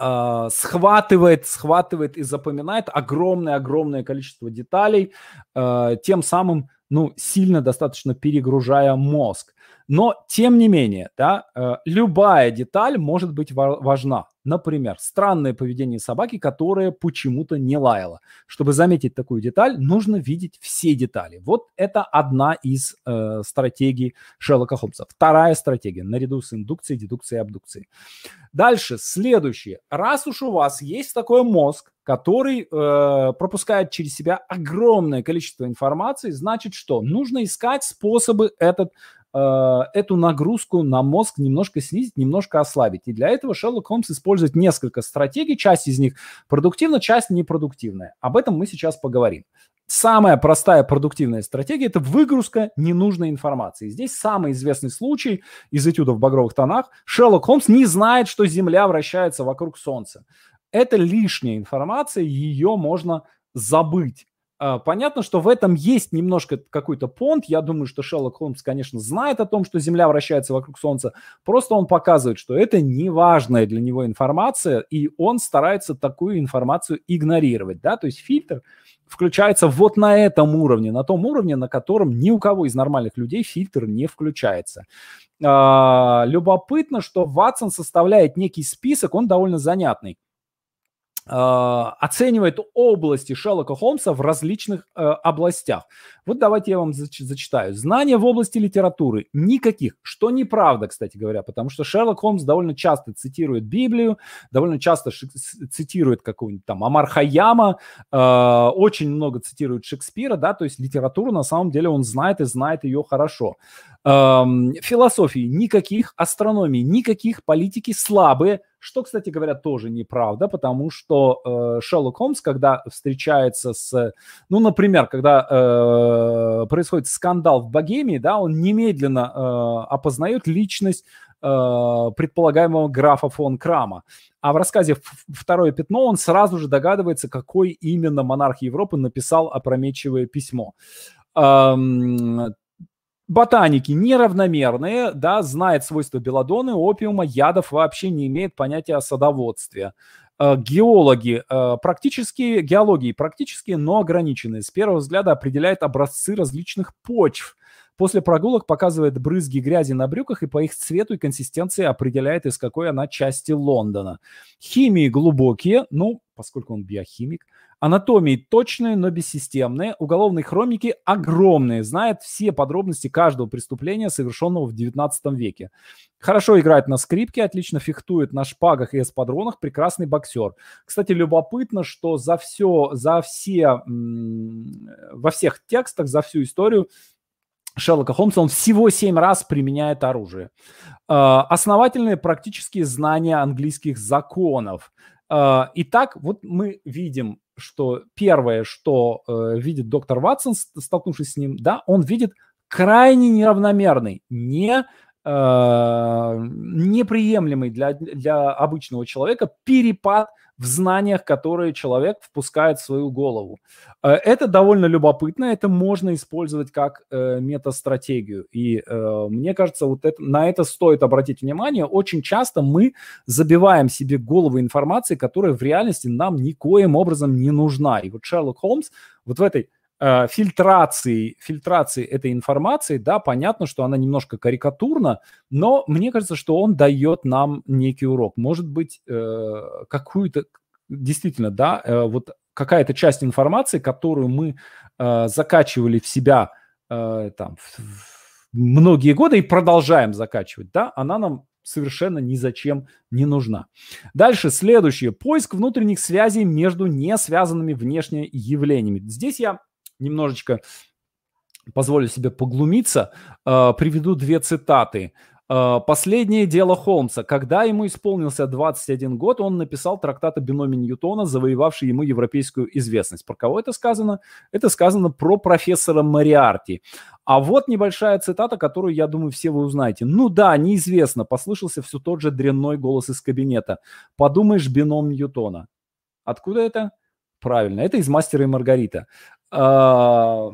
э, схватывает, схватывает и запоминает огромное-огромное количество деталей, э, тем самым, ну, сильно достаточно перегружая мозг. Но, тем не менее, да, э, любая деталь может быть важна. Например, странное поведение собаки, которая почему-то не лаяла. Чтобы заметить такую деталь, нужно видеть все детали. Вот это одна из э, стратегий Шерлока Холмса. Вторая стратегия, наряду с индукцией, дедукцией и абдукцией. Дальше, следующее. Раз уж у вас есть такой мозг, который э, пропускает через себя огромное количество информации, значит что? Нужно искать способы этот Э, эту нагрузку на мозг немножко снизить, немножко ослабить. И для этого Шерлок Холмс использует несколько стратегий, часть из них продуктивна, часть непродуктивная. Об этом мы сейчас поговорим. Самая простая продуктивная стратегия – это выгрузка ненужной информации. Здесь самый известный случай из этюда в багровых тонах. Шерлок Холмс не знает, что Земля вращается вокруг Солнца. Это лишняя информация, ее можно забыть. А, понятно, что в этом есть немножко какой-то понт. Я думаю, что Шерлок Холмс, конечно, знает о том, что Земля вращается вокруг Солнца. Просто он показывает, что это не важная для него информация, и он старается такую информацию игнорировать. Да? То есть фильтр включается вот на этом уровне, на том уровне, на котором ни у кого из нормальных людей фильтр не включается. А, любопытно, что Ватсон составляет некий список, он довольно занятный. А, оценивает области Шерлока Холмса в различных э, областях. Вот давайте я вам зач- зачитаю. Знания в области литературы никаких, что неправда, кстати говоря, потому что Шерлок Холмс довольно часто цитирует Библию, довольно часто ши- цитирует какого-нибудь там Амар Хаяма, э, очень много цитирует Шекспира, да, то есть литературу на самом деле он знает и знает ее хорошо. Философии никаких, астрономии никаких, политики слабые, что, кстати говоря, тоже неправда, потому что э, Шерлок Холмс, когда встречается с, ну, например, когда э, происходит скандал в Богемии, да, он немедленно э, опознает личность э, предполагаемого графа фон Крама. А в рассказе «Второе пятно» он сразу же догадывается, какой именно монарх Европы написал опрометчивое письмо. Эм, Ботаники неравномерные, да, знает свойства белладоны, опиума, ядов, вообще не имеет понятия о садоводстве. Э, геологи э, практически, геологии практически, но ограниченные. С первого взгляда определяет образцы различных почв. После прогулок показывает брызги грязи на брюках и по их цвету и консистенции определяет, из какой она части Лондона. Химии глубокие, ну, поскольку он биохимик, Анатомии точные, но бессистемные. Уголовной хроники огромные. Знает все подробности каждого преступления, совершенного в 19 веке. Хорошо играет на скрипке, отлично фехтует на шпагах и эспадронах. Прекрасный боксер. Кстати, любопытно, что за все, за все, во всех текстах, за всю историю Шерлока Холмса он всего семь раз применяет оружие. А, основательные практические знания английских законов. А, итак, вот мы видим что первое, что э, видит доктор Ватсон, столкнувшись с ним, да, он видит крайне неравномерный, не э, неприемлемый для, для обычного человека перепад в знаниях, которые человек впускает в свою голову. Э, это довольно любопытно, это можно использовать как э, метастратегию. И э, мне кажется, вот это, на это стоит обратить внимание. Очень часто мы забиваем себе голову информацией, которая в реальности нам никоим образом не нужна. И вот Шерлок Холмс вот в этой э, фильтрации, фильтрации этой информации, да, понятно, что она немножко карикатурна, но мне кажется, что он дает нам некий урок. Может быть, э, какую-то, действительно, да, э, вот какая-то часть информации, которую мы закачивали в себя там многие годы и продолжаем закачивать, да, она нам совершенно ни зачем не нужна. Дальше, следующее. Поиск внутренних связей между не связанными внешне явлениями. Здесь я немножечко позволю себе поглумиться, э, приведу две цитаты. Э, Последнее дело Холмса. Когда ему исполнился 21 год, он написал трактат о биноме Ньютона, завоевавший ему европейскую известность. Про кого это сказано? Это сказано про профессора Мариарти. А вот небольшая цитата, которую, я думаю, все вы узнаете. Ну да, неизвестно, послышался все тот же дрянной голос из кабинета. Подумаешь, бином Ньютона. Откуда это? Правильно, это из «Мастера и Маргарита». А,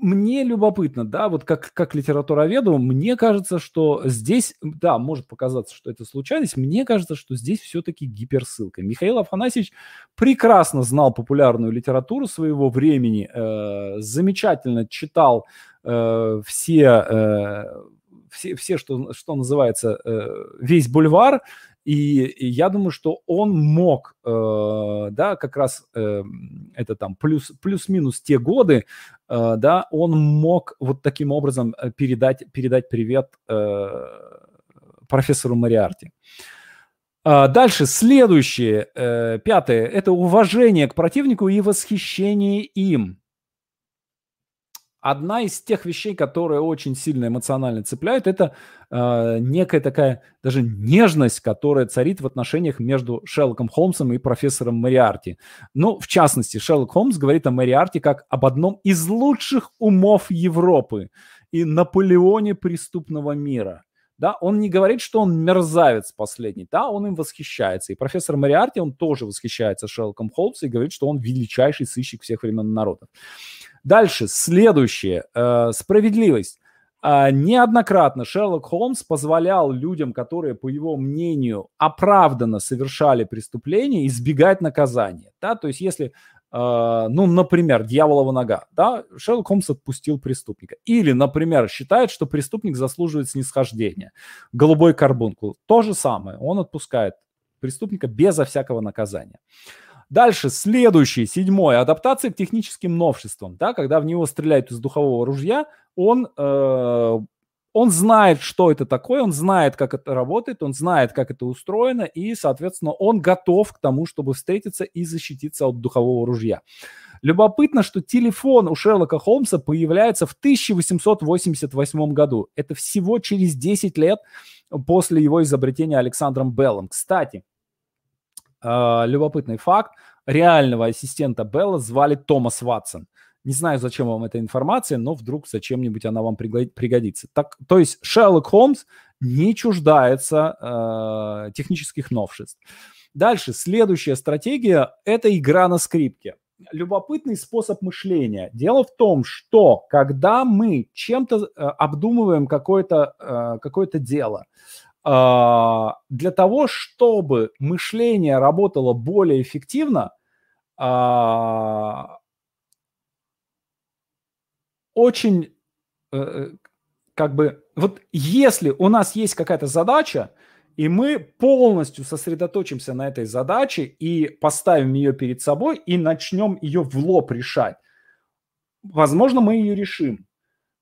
мне любопытно, да, вот как, как литературоведу, мне кажется, что здесь, да, может показаться, что это случайность, мне кажется, что здесь все-таки гиперссылка. Михаил Афанасьевич прекрасно знал популярную литературу своего времени, э, замечательно читал э, все, э, все, все что, что называется, э, весь бульвар, и, я думаю, что он мог, э, да, как раз э, это там плюс, плюс-минус те годы, э, да, он мог вот таким образом э, передать, передать привет э, профессору Мариарти. А, дальше, следующее, э, пятое, это уважение к противнику и восхищение им одна из тех вещей, которые очень сильно эмоционально цепляют, это э, некая такая даже нежность, которая царит в отношениях между Шерлоком Холмсом и профессором Мариарти. Ну, в частности, Шерлок Холмс говорит о Мариарти как об одном из лучших умов Европы и Наполеоне преступного мира. да, он не говорит, что он мерзавец последний, да, он им восхищается. И профессор Мариарти, он тоже восхищается Шерлоком Холмсом и говорит, что он величайший сыщик всех времен народов. Дальше, следующее, э, справедливость. Э, неоднократно Шерлок Холмс позволял людям, которые, по его мнению, оправданно совершали преступления, избегать наказания. Да? То есть если Uh, ну, например, дьяволова нога, да, Шерлок Холмс отпустил преступника. Или, например, считает, что преступник заслуживает снисхождения. Голубой карбункул. То же самое. Он отпускает преступника безо всякого наказания. Дальше, следующий, седьмой, адаптация к техническим новшествам. Да, когда в него стреляют из духового ружья, он э, он знает, что это такое, он знает, как это работает, он знает, как это устроено, и, соответственно, он готов к тому, чтобы встретиться и защититься от духового ружья. Любопытно, что телефон у Шерлока Холмса появляется в 1888 году. Это всего через 10 лет после его изобретения Александром Беллом. Кстати, э, любопытный факт. Реального ассистента Белла звали Томас Ватсон. Не знаю, зачем вам эта информация, но вдруг зачем-нибудь она вам пригодится. Так, то есть Шерлок Холмс не чуждается э, технических новшеств. Дальше, следующая стратегия – это игра на скрипке. Любопытный способ мышления. Дело в том, что когда мы чем-то э, обдумываем какое-то э, какое дело, э, для того, чтобы мышление работало более эффективно, э, очень э, э, как бы вот если у нас есть какая-то задача, и мы полностью сосредоточимся на этой задаче и поставим ее перед собой и начнем ее в лоб решать, возможно, мы ее решим.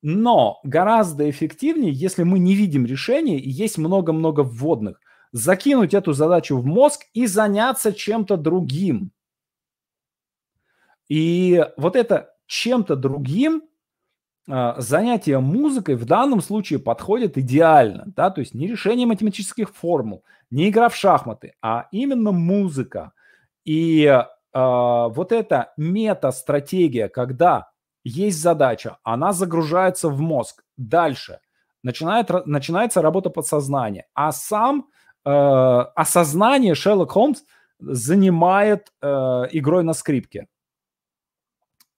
Но гораздо эффективнее, если мы не видим решения и есть много-много вводных, закинуть эту задачу в мозг и заняться чем-то другим. И вот это чем-то другим а, занятие музыкой в данном случае подходит идеально, да, то есть не решение математических формул, не игра в шахматы, а именно музыка. И э, вот эта мета-стратегия, когда есть задача, она загружается в мозг, дальше начинает, начинается работа подсознания, а сам э, осознание Шерлок Холмс занимает э, игрой на скрипке.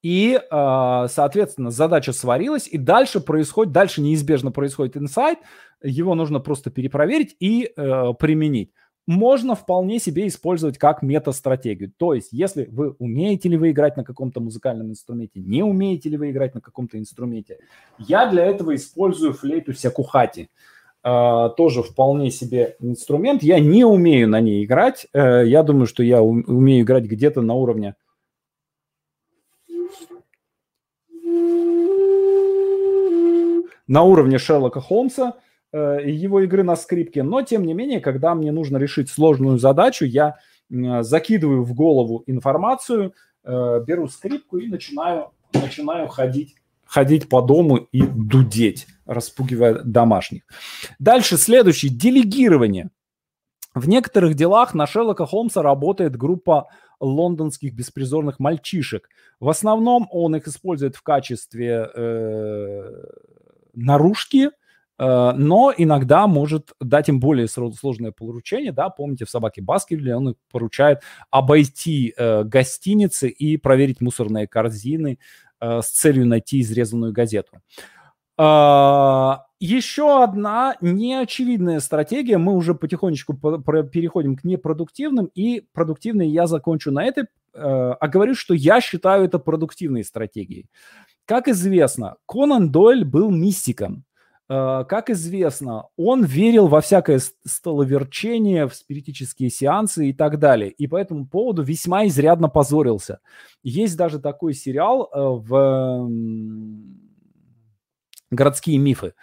И, а, соответственно, задача сварилась, и дальше происходит, дальше неизбежно происходит инсайт, его нужно просто перепроверить и э, применить. Можно вполне себе использовать как мета-стратегию. То есть, если вы умеете ли вы играть на каком-то музыкальном инструменте, не умеете ли вы играть на каком-то инструменте, я для этого использую флейту сякухати. Uh, тоже вполне себе инструмент. Я не умею на ней играть. Uh, я думаю, что я умею играть где-то на уровне на уровне Шерлока Холмса его игры на скрипке. Но, тем не менее, когда мне нужно решить сложную задачу, я э, закидываю в голову информацию, э, беру скрипку и начинаю, начинаю ходить ходить по дому и дудеть, распугивая домашних. Дальше следующий – делегирование. В некоторых делах на Шерлока Холмса работает группа лондонских беспризорных мальчишек. В основном он их использует в качестве э, наружки, э, но иногда может дать им более сложное поручение, да, помните, в «Собаке Баскервилля» он поручает обойти э, гостиницы и проверить мусорные корзины э, с целью найти изрезанную газету. Еще одна неочевидная стратегия, мы уже потихонечку переходим к непродуктивным, и продуктивные я закончу на этой, а говорю, что я считаю это продуктивной стратегией. Как известно, Конан Дойль был мистиком. Э, как известно, он верил во всякое столоверчение, в спиритические сеансы и так далее. И по этому поводу весьма изрядно позорился. Есть даже такой сериал э, в «Городские мифы».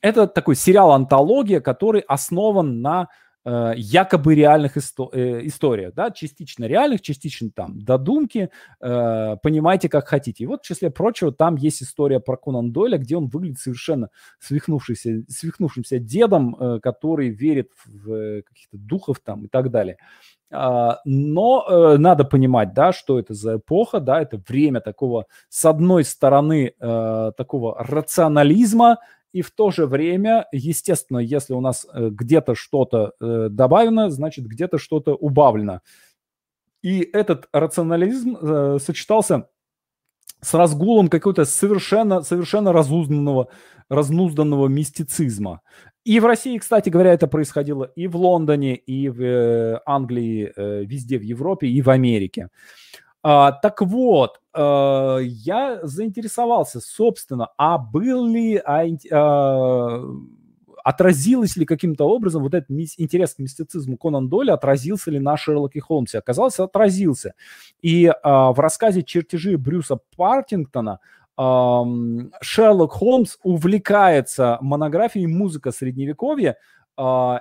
Это такой сериал-антология, который основан на э, якобы реальных исто- э, историях, да, частично реальных, частично там додумки, э, понимаете, как хотите. И вот, в числе прочего, там есть история про Конан Дойля, где он выглядит совершенно свихнувшимся, свихнувшимся дедом, э, который верит в э, каких-то духов там и так далее. Uh, но uh, надо понимать, да, что это за эпоха, да, это время такого, с одной стороны, uh, такого рационализма, и в то же время, естественно, если у нас э, где-то что-то э, добавлено, значит где-то что-то убавлено. И этот рационализм э, сочетался с разгулом какого-то совершенно, совершенно разузнанного, разнузданного мистицизма. И в России, кстати говоря, это происходило и в Лондоне, и в э, Англии, э, везде в Европе, и в Америке. А, так вот, э, я заинтересовался, собственно, а был ли, а, а, отразилось ли каким-то образом вот этот интерес к мистицизму Конан Дойля, отразился ли на Шерлоке Холмсе? Оказалось, отразился. И а, в рассказе «Чертежи» Брюса Партингтона Шерлок Холмс увлекается монографией «Музыка средневековья»,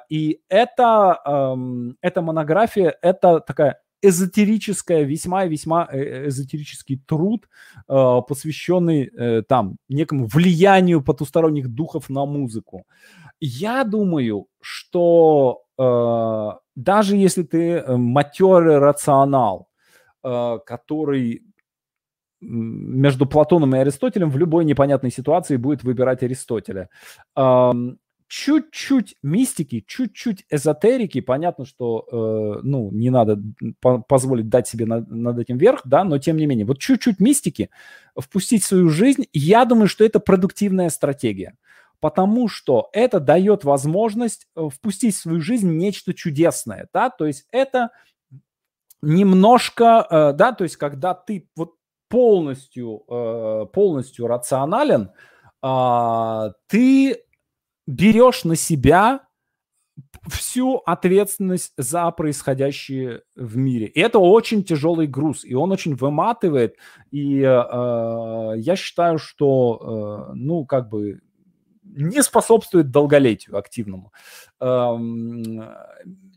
и это, эта монография, это такая эзотерическая, весьма весьма э, эзотерический труд, посвященный э, там некому влиянию потусторонних духов на музыку. Я думаю, что даже если ты э, матерый рационал, который между Платоном и Аристотелем в любой непонятной ситуации будет выбирать Аристотеля. Чуть-чуть мистики, чуть-чуть эзотерики, понятно, что э, ну, не надо по позволить дать себе на, над этим верх, да, но тем не менее, вот чуть-чуть мистики впустить в свою жизнь, я думаю, что это продуктивная стратегия. Потому что это дает возможность э, впустить в свою жизнь нечто чудесное, да, то есть это немножко, э, да, то есть когда ты вот полностью, э, полностью рационален, а, ты берешь на себя всю ответственность за происходящее в мире. И это очень тяжелый груз, и он очень выматывает. И э, я считаю, что, э, ну, как бы не способствует долголетию активному. Эм,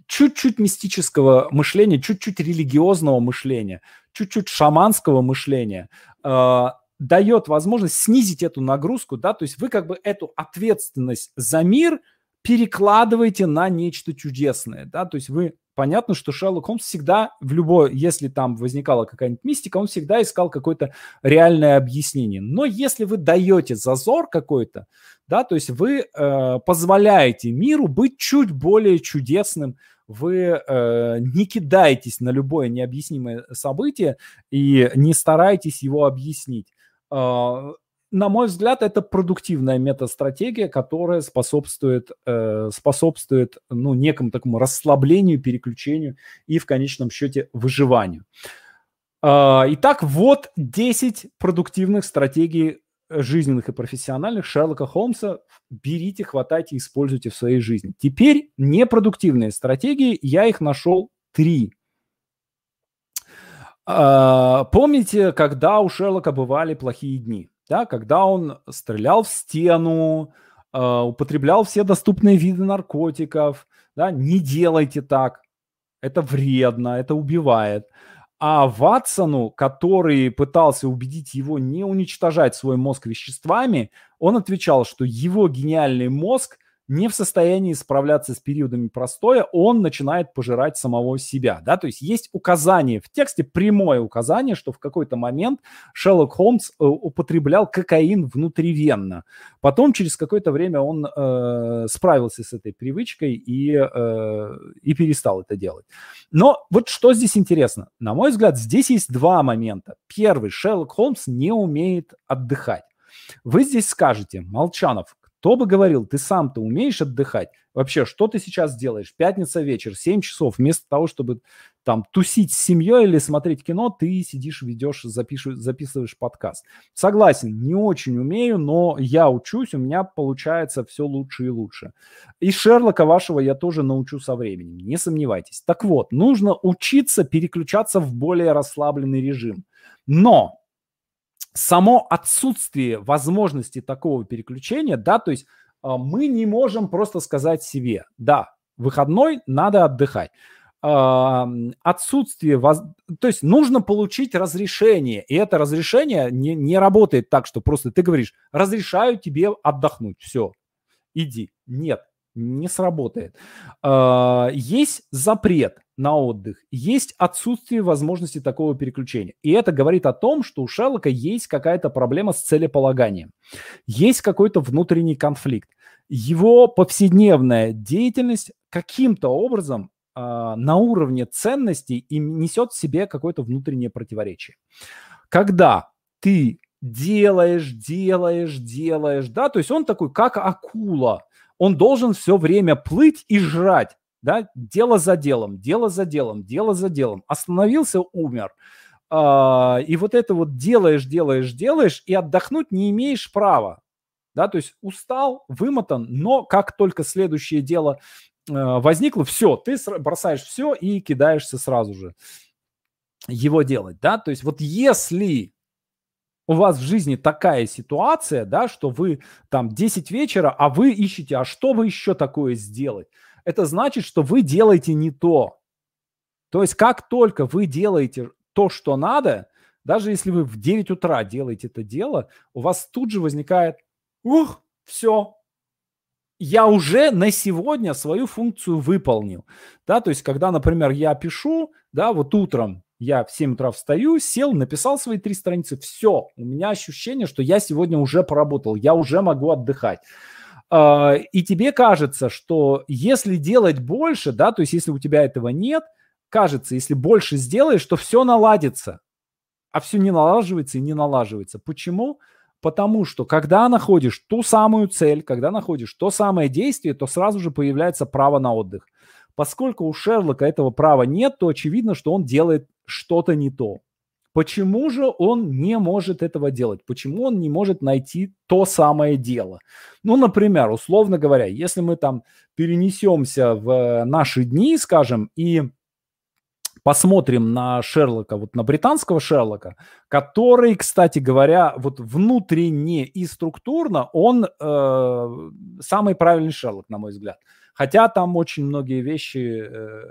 чуть-чуть мистического мышления, чуть-чуть религиозного мышления, чуть-чуть шаманского мышления э, дает возможность снизить эту нагрузку, да, то есть вы как бы эту ответственность за мир перекладываете на нечто чудесное, да, то есть вы понятно, что Шерлок Холмс всегда в любой, если там возникала какая-нибудь мистика, он всегда искал какое-то реальное объяснение. Но если вы даете зазор какой-то, да, то есть вы э, позволяете миру быть чуть более чудесным, вы э, не кидаетесь на любое необъяснимое событие и не стараетесь его объяснить. Э, на мой взгляд, это продуктивная метастратегия, которая способствует, э, способствует ну, некому такому расслаблению, переключению и в конечном счете выживанию. Э, итак, вот 10 продуктивных стратегий жизненных и профессиональных Шерлока Холмса берите, хватайте, используйте в своей жизни. Теперь непродуктивные стратегии, я их нашел три. А, помните, когда у Шерлока бывали плохие дни? Да, когда он стрелял в стену, а, употреблял все доступные виды наркотиков. Да, не делайте так. Это вредно, это убивает. А Ватсону, который пытался убедить его не уничтожать свой мозг веществами, он отвечал, что его гениальный мозг не в состоянии справляться с периодами простоя, он начинает пожирать самого себя. Да? То есть есть указание в тексте, прямое указание, что в какой-то момент Шерлок Холмс э, употреблял кокаин внутривенно. Потом через какое-то время он э, справился с этой привычкой и, э, и перестал это делать. Но вот что здесь интересно? На мой взгляд, здесь есть два момента. Первый, Шерлок Холмс не умеет отдыхать. Вы здесь скажете, Молчанов, кто бы говорил, ты сам-то умеешь отдыхать? Вообще, что ты сейчас делаешь? Пятница вечер, 7 часов. Вместо того, чтобы там тусить с семьей или смотреть кино, ты сидишь, ведешь, запишешь, записываешь подкаст. Согласен, не очень умею, но я учусь, у меня получается все лучше и лучше. И Шерлока вашего я тоже научу со временем, не сомневайтесь. Так вот, нужно учиться переключаться в более расслабленный режим. Но само отсутствие возможности такого переключения, да, то есть а, мы не можем просто сказать себе, да, выходной надо отдыхать. А, отсутствие, то есть нужно получить разрешение, и это разрешение не, не работает так, что просто ты говоришь, разрешаю тебе отдохнуть, все, иди. Нет, Не сработает. А, есть запрет на отдых, есть отсутствие возможности такого переключения. И это говорит о том, что у Шерлока есть какая-то проблема с целеполаганием. Есть какой-то внутренний конфликт. Его повседневная деятельность каким-то образом э, на уровне ценностей и несет в себе какое-то внутреннее противоречие. Когда ты делаешь, делаешь, делаешь, да, то есть он такой, как акула, он должен все время плыть и жрать, да, дело за делом, дело за делом, дело за делом. Остановился, умер. А, и вот это вот делаешь, делаешь, делаешь, и отдохнуть не имеешь права. Да, то есть устал, вымотан, но как только следующее дело э, возникло, все, ты бросаешь все и кидаешься сразу же его делать, да, то есть вот если у вас в жизни такая ситуация, да, что вы там 10 вечера, а вы ищете, а что вы еще такое сделать? Это значит, что вы делаете не то. То есть как только вы делаете то, что надо, даже если вы в 9 утра делаете это дело, у вас тут же возникает, ух, все, я уже на сегодня свою функцию выполнил. Да, то есть когда, например, я пишу, да, вот утром, я в 7 утра встаю, сел, написал свои три страницы, все, у меня ощущение, что я сегодня уже поработал, я уже могу отдыхать. А, и тебе кажется, что если делать больше, да, то есть если у тебя этого нет, кажется, если больше сделаешь, то все наладится. А все не налаживается и не налаживается. Почему? Потому что когда находишь ту самую цель, когда находишь то самое действие, то сразу же появляется право на отдых. Поскольку у Шерлока этого права нет, то очевидно, что он делает что-то не то. Почему же он не может этого делать? Почему он не может найти то самое дело? Ну, например, условно говоря, если мы там перенесемся в наши дни, скажем, и посмотрим на Шерлока, вот на британского Шерлока, который, кстати говоря, вот внутренне и структурно он э, самый правильный Шерлок, на мой взгляд. Хотя там очень многие вещи э,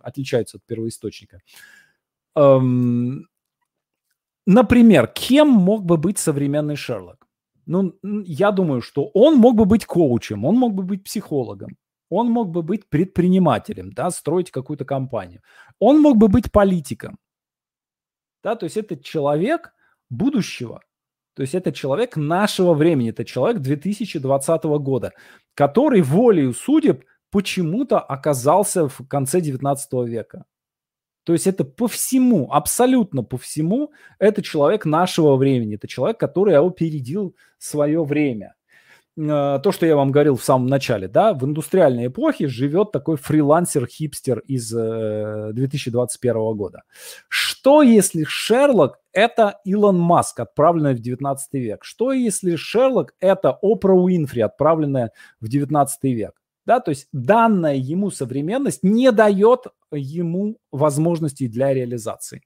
отличаются от первоисточника. Эм, например, кем мог бы быть современный Шерлок? Ну, я думаю, что он мог бы быть коучем, он мог бы быть психологом, он мог бы быть предпринимателем, да, строить какую-то компанию. Он мог бы быть политиком. Да, то есть это человек будущего. То есть это человек нашего времени, это человек 2020 года, который волею судеб почему-то оказался в конце 19 века. То есть это по всему, абсолютно по всему, это человек нашего времени, это человек, который опередил свое время. Э, то, что я вам говорил в самом начале, да, в индустриальной эпохе живет такой фрилансер-хипстер из 2021 э, года. Что если Шерлок – это Илон Маск, отправленный в 19 век? Что если Шерлок – это Опра Уинфри, отправленная в 19 век? Да, то есть данная ему современность не дает ему возможностей для реализации.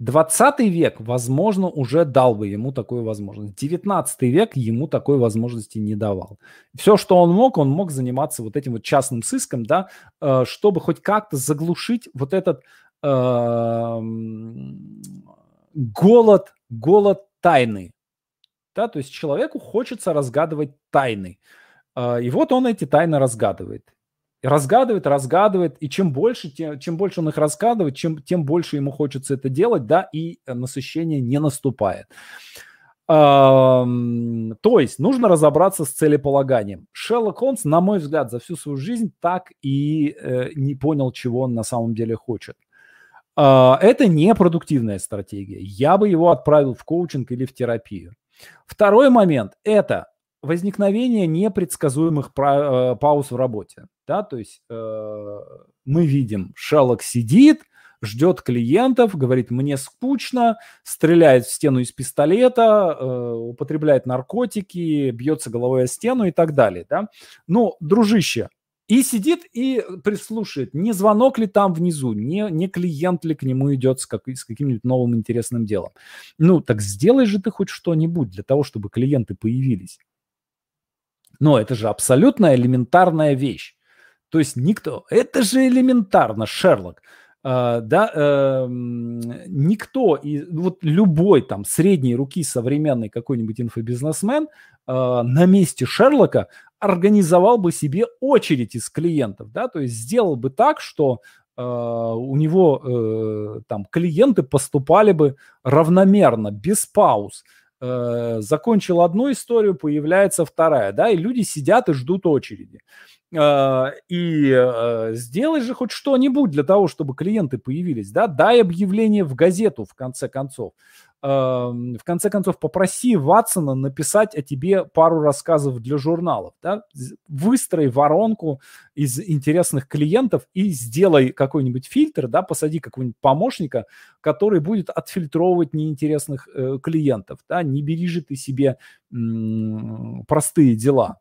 20 век, возможно, уже дал бы ему такую возможность. 19 век ему такой возможности не давал. Все, что он мог, он мог заниматься вот этим вот частным сыском, да, э, чтобы хоть как-то заглушить вот этот э, голод, голод тайны. Да, то есть человеку хочется разгадывать тайны. Э, и вот он эти тайны разгадывает разгадывает, разгадывает, и чем больше, тем, чем больше он их разгадывает, чем, тем больше ему хочется это делать, да, и насыщение не наступает. То есть нужно разобраться с целеполаганием. Шерлок Холмс, на мой взгляд, за всю свою жизнь так и э, не понял, чего он на самом деле хочет. А, это не продуктивная стратегия. Я бы его отправил в коучинг или в терапию. Второй момент – это возникновение непредсказуемых э, пауз в работе. Да, то есть э, мы видим, Шеллок сидит, ждет клиентов, говорит, мне скучно, стреляет в стену из пистолета, э, употребляет наркотики, бьется головой о стену и так далее. Да? Ну, дружище, и сидит и прислушает, не звонок ли там внизу, не, не клиент ли к нему идет с, как, с каким-нибудь новым интересным делом. Ну, так сделай же ты хоть что-нибудь для того, чтобы клиенты появились. Но это же абсолютно элементарная вещь. То есть никто... Это же элементарно, Шерлок. Uh, да, uh, никто, и вот любой там средней руки современный какой-нибудь инфобизнесмен uh, на месте Шерлока организовал бы себе очередь из клиентов, да, то есть сделал бы так, что у него там клиенты поступали бы равномерно, без пауз. Закончил одну историю, появляется вторая, да, и люди сидят и ждут очереди. А, и а, сделай же хоть что-нибудь для того, чтобы клиенты появились, да, дай объявление в газету в конце концов. В конце концов, попроси Ватсона написать о тебе пару рассказов для журналов, да, выстрой воронку из интересных клиентов и сделай какой-нибудь фильтр, да, посади какого-нибудь помощника, который будет отфильтровывать неинтересных э, клиентов, да, не бери же ты себе м- простые дела.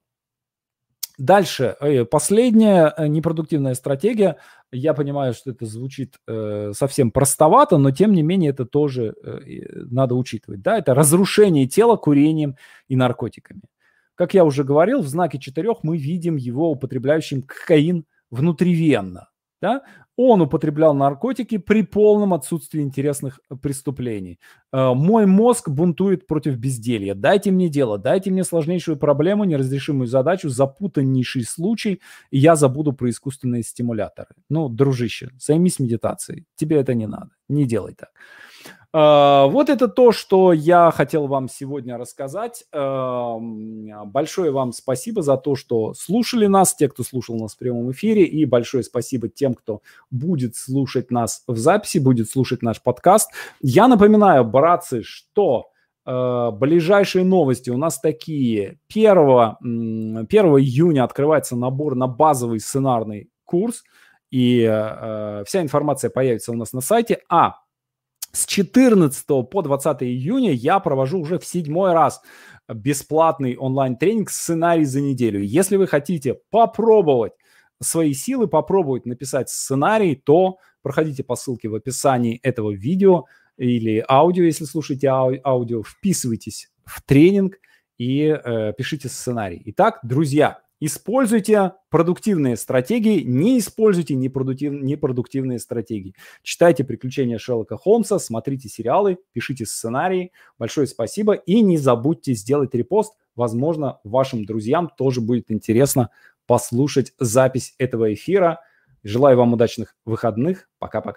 Дальше, э, последняя э, непродуктивная стратегия. Я понимаю, что это звучит э, совсем простовато, но тем не менее это тоже надо учитывать. Да? Это разрушение тела курением и наркотиками. Как я уже говорил, в знаке четырех мы видим его употребляющим кокаин внутривенно. Да? Он употреблял наркотики при полном отсутствии интересных э, преступлений. Э, мой мозг бунтует против безделья. Дайте мне дело, дайте мне сложнейшую проблему, неразрешимую задачу, запутаннейший случай, и я забуду про искусственные стимуляторы. Ну, дружище, займись медитацией. Тебе это не надо. Не делай так. А, вот это то, что я хотел вам сегодня рассказать. Большое вам спасибо за то, что слушали нас, те, кто слушал нас в прямом эфире, и большое спасибо тем, кто будет слушать нас в записи, будет слушать наш подкаст. Я напоминаю, братцы, что а, ближайшие новости у нас такие. 1, 1 июня открывается набор на базовый сценарный курс, и э, вся информация появится у нас на сайте. А с 14 по 20 июня я провожу уже в седьмой раз бесплатный онлайн-тренинг «Сценарий за неделю». Если вы хотите попробовать свои силы, попробовать написать сценарий, то проходите по ссылке в описании этого видео или аудио, если слушаете ау- аудио, вписывайтесь в тренинг и э, пишите сценарий. Итак, друзья, Используйте продуктивные стратегии, не используйте непродуктив, непродуктивные стратегии. Читайте «Приключения Шерлока Холмса», смотрите сериалы, пишите сценарии. Большое спасибо. И не забудьте сделать репост. Возможно, вашим друзьям тоже будет интересно послушать запись этого эфира. Желаю вам удачных выходных. Пока-пока.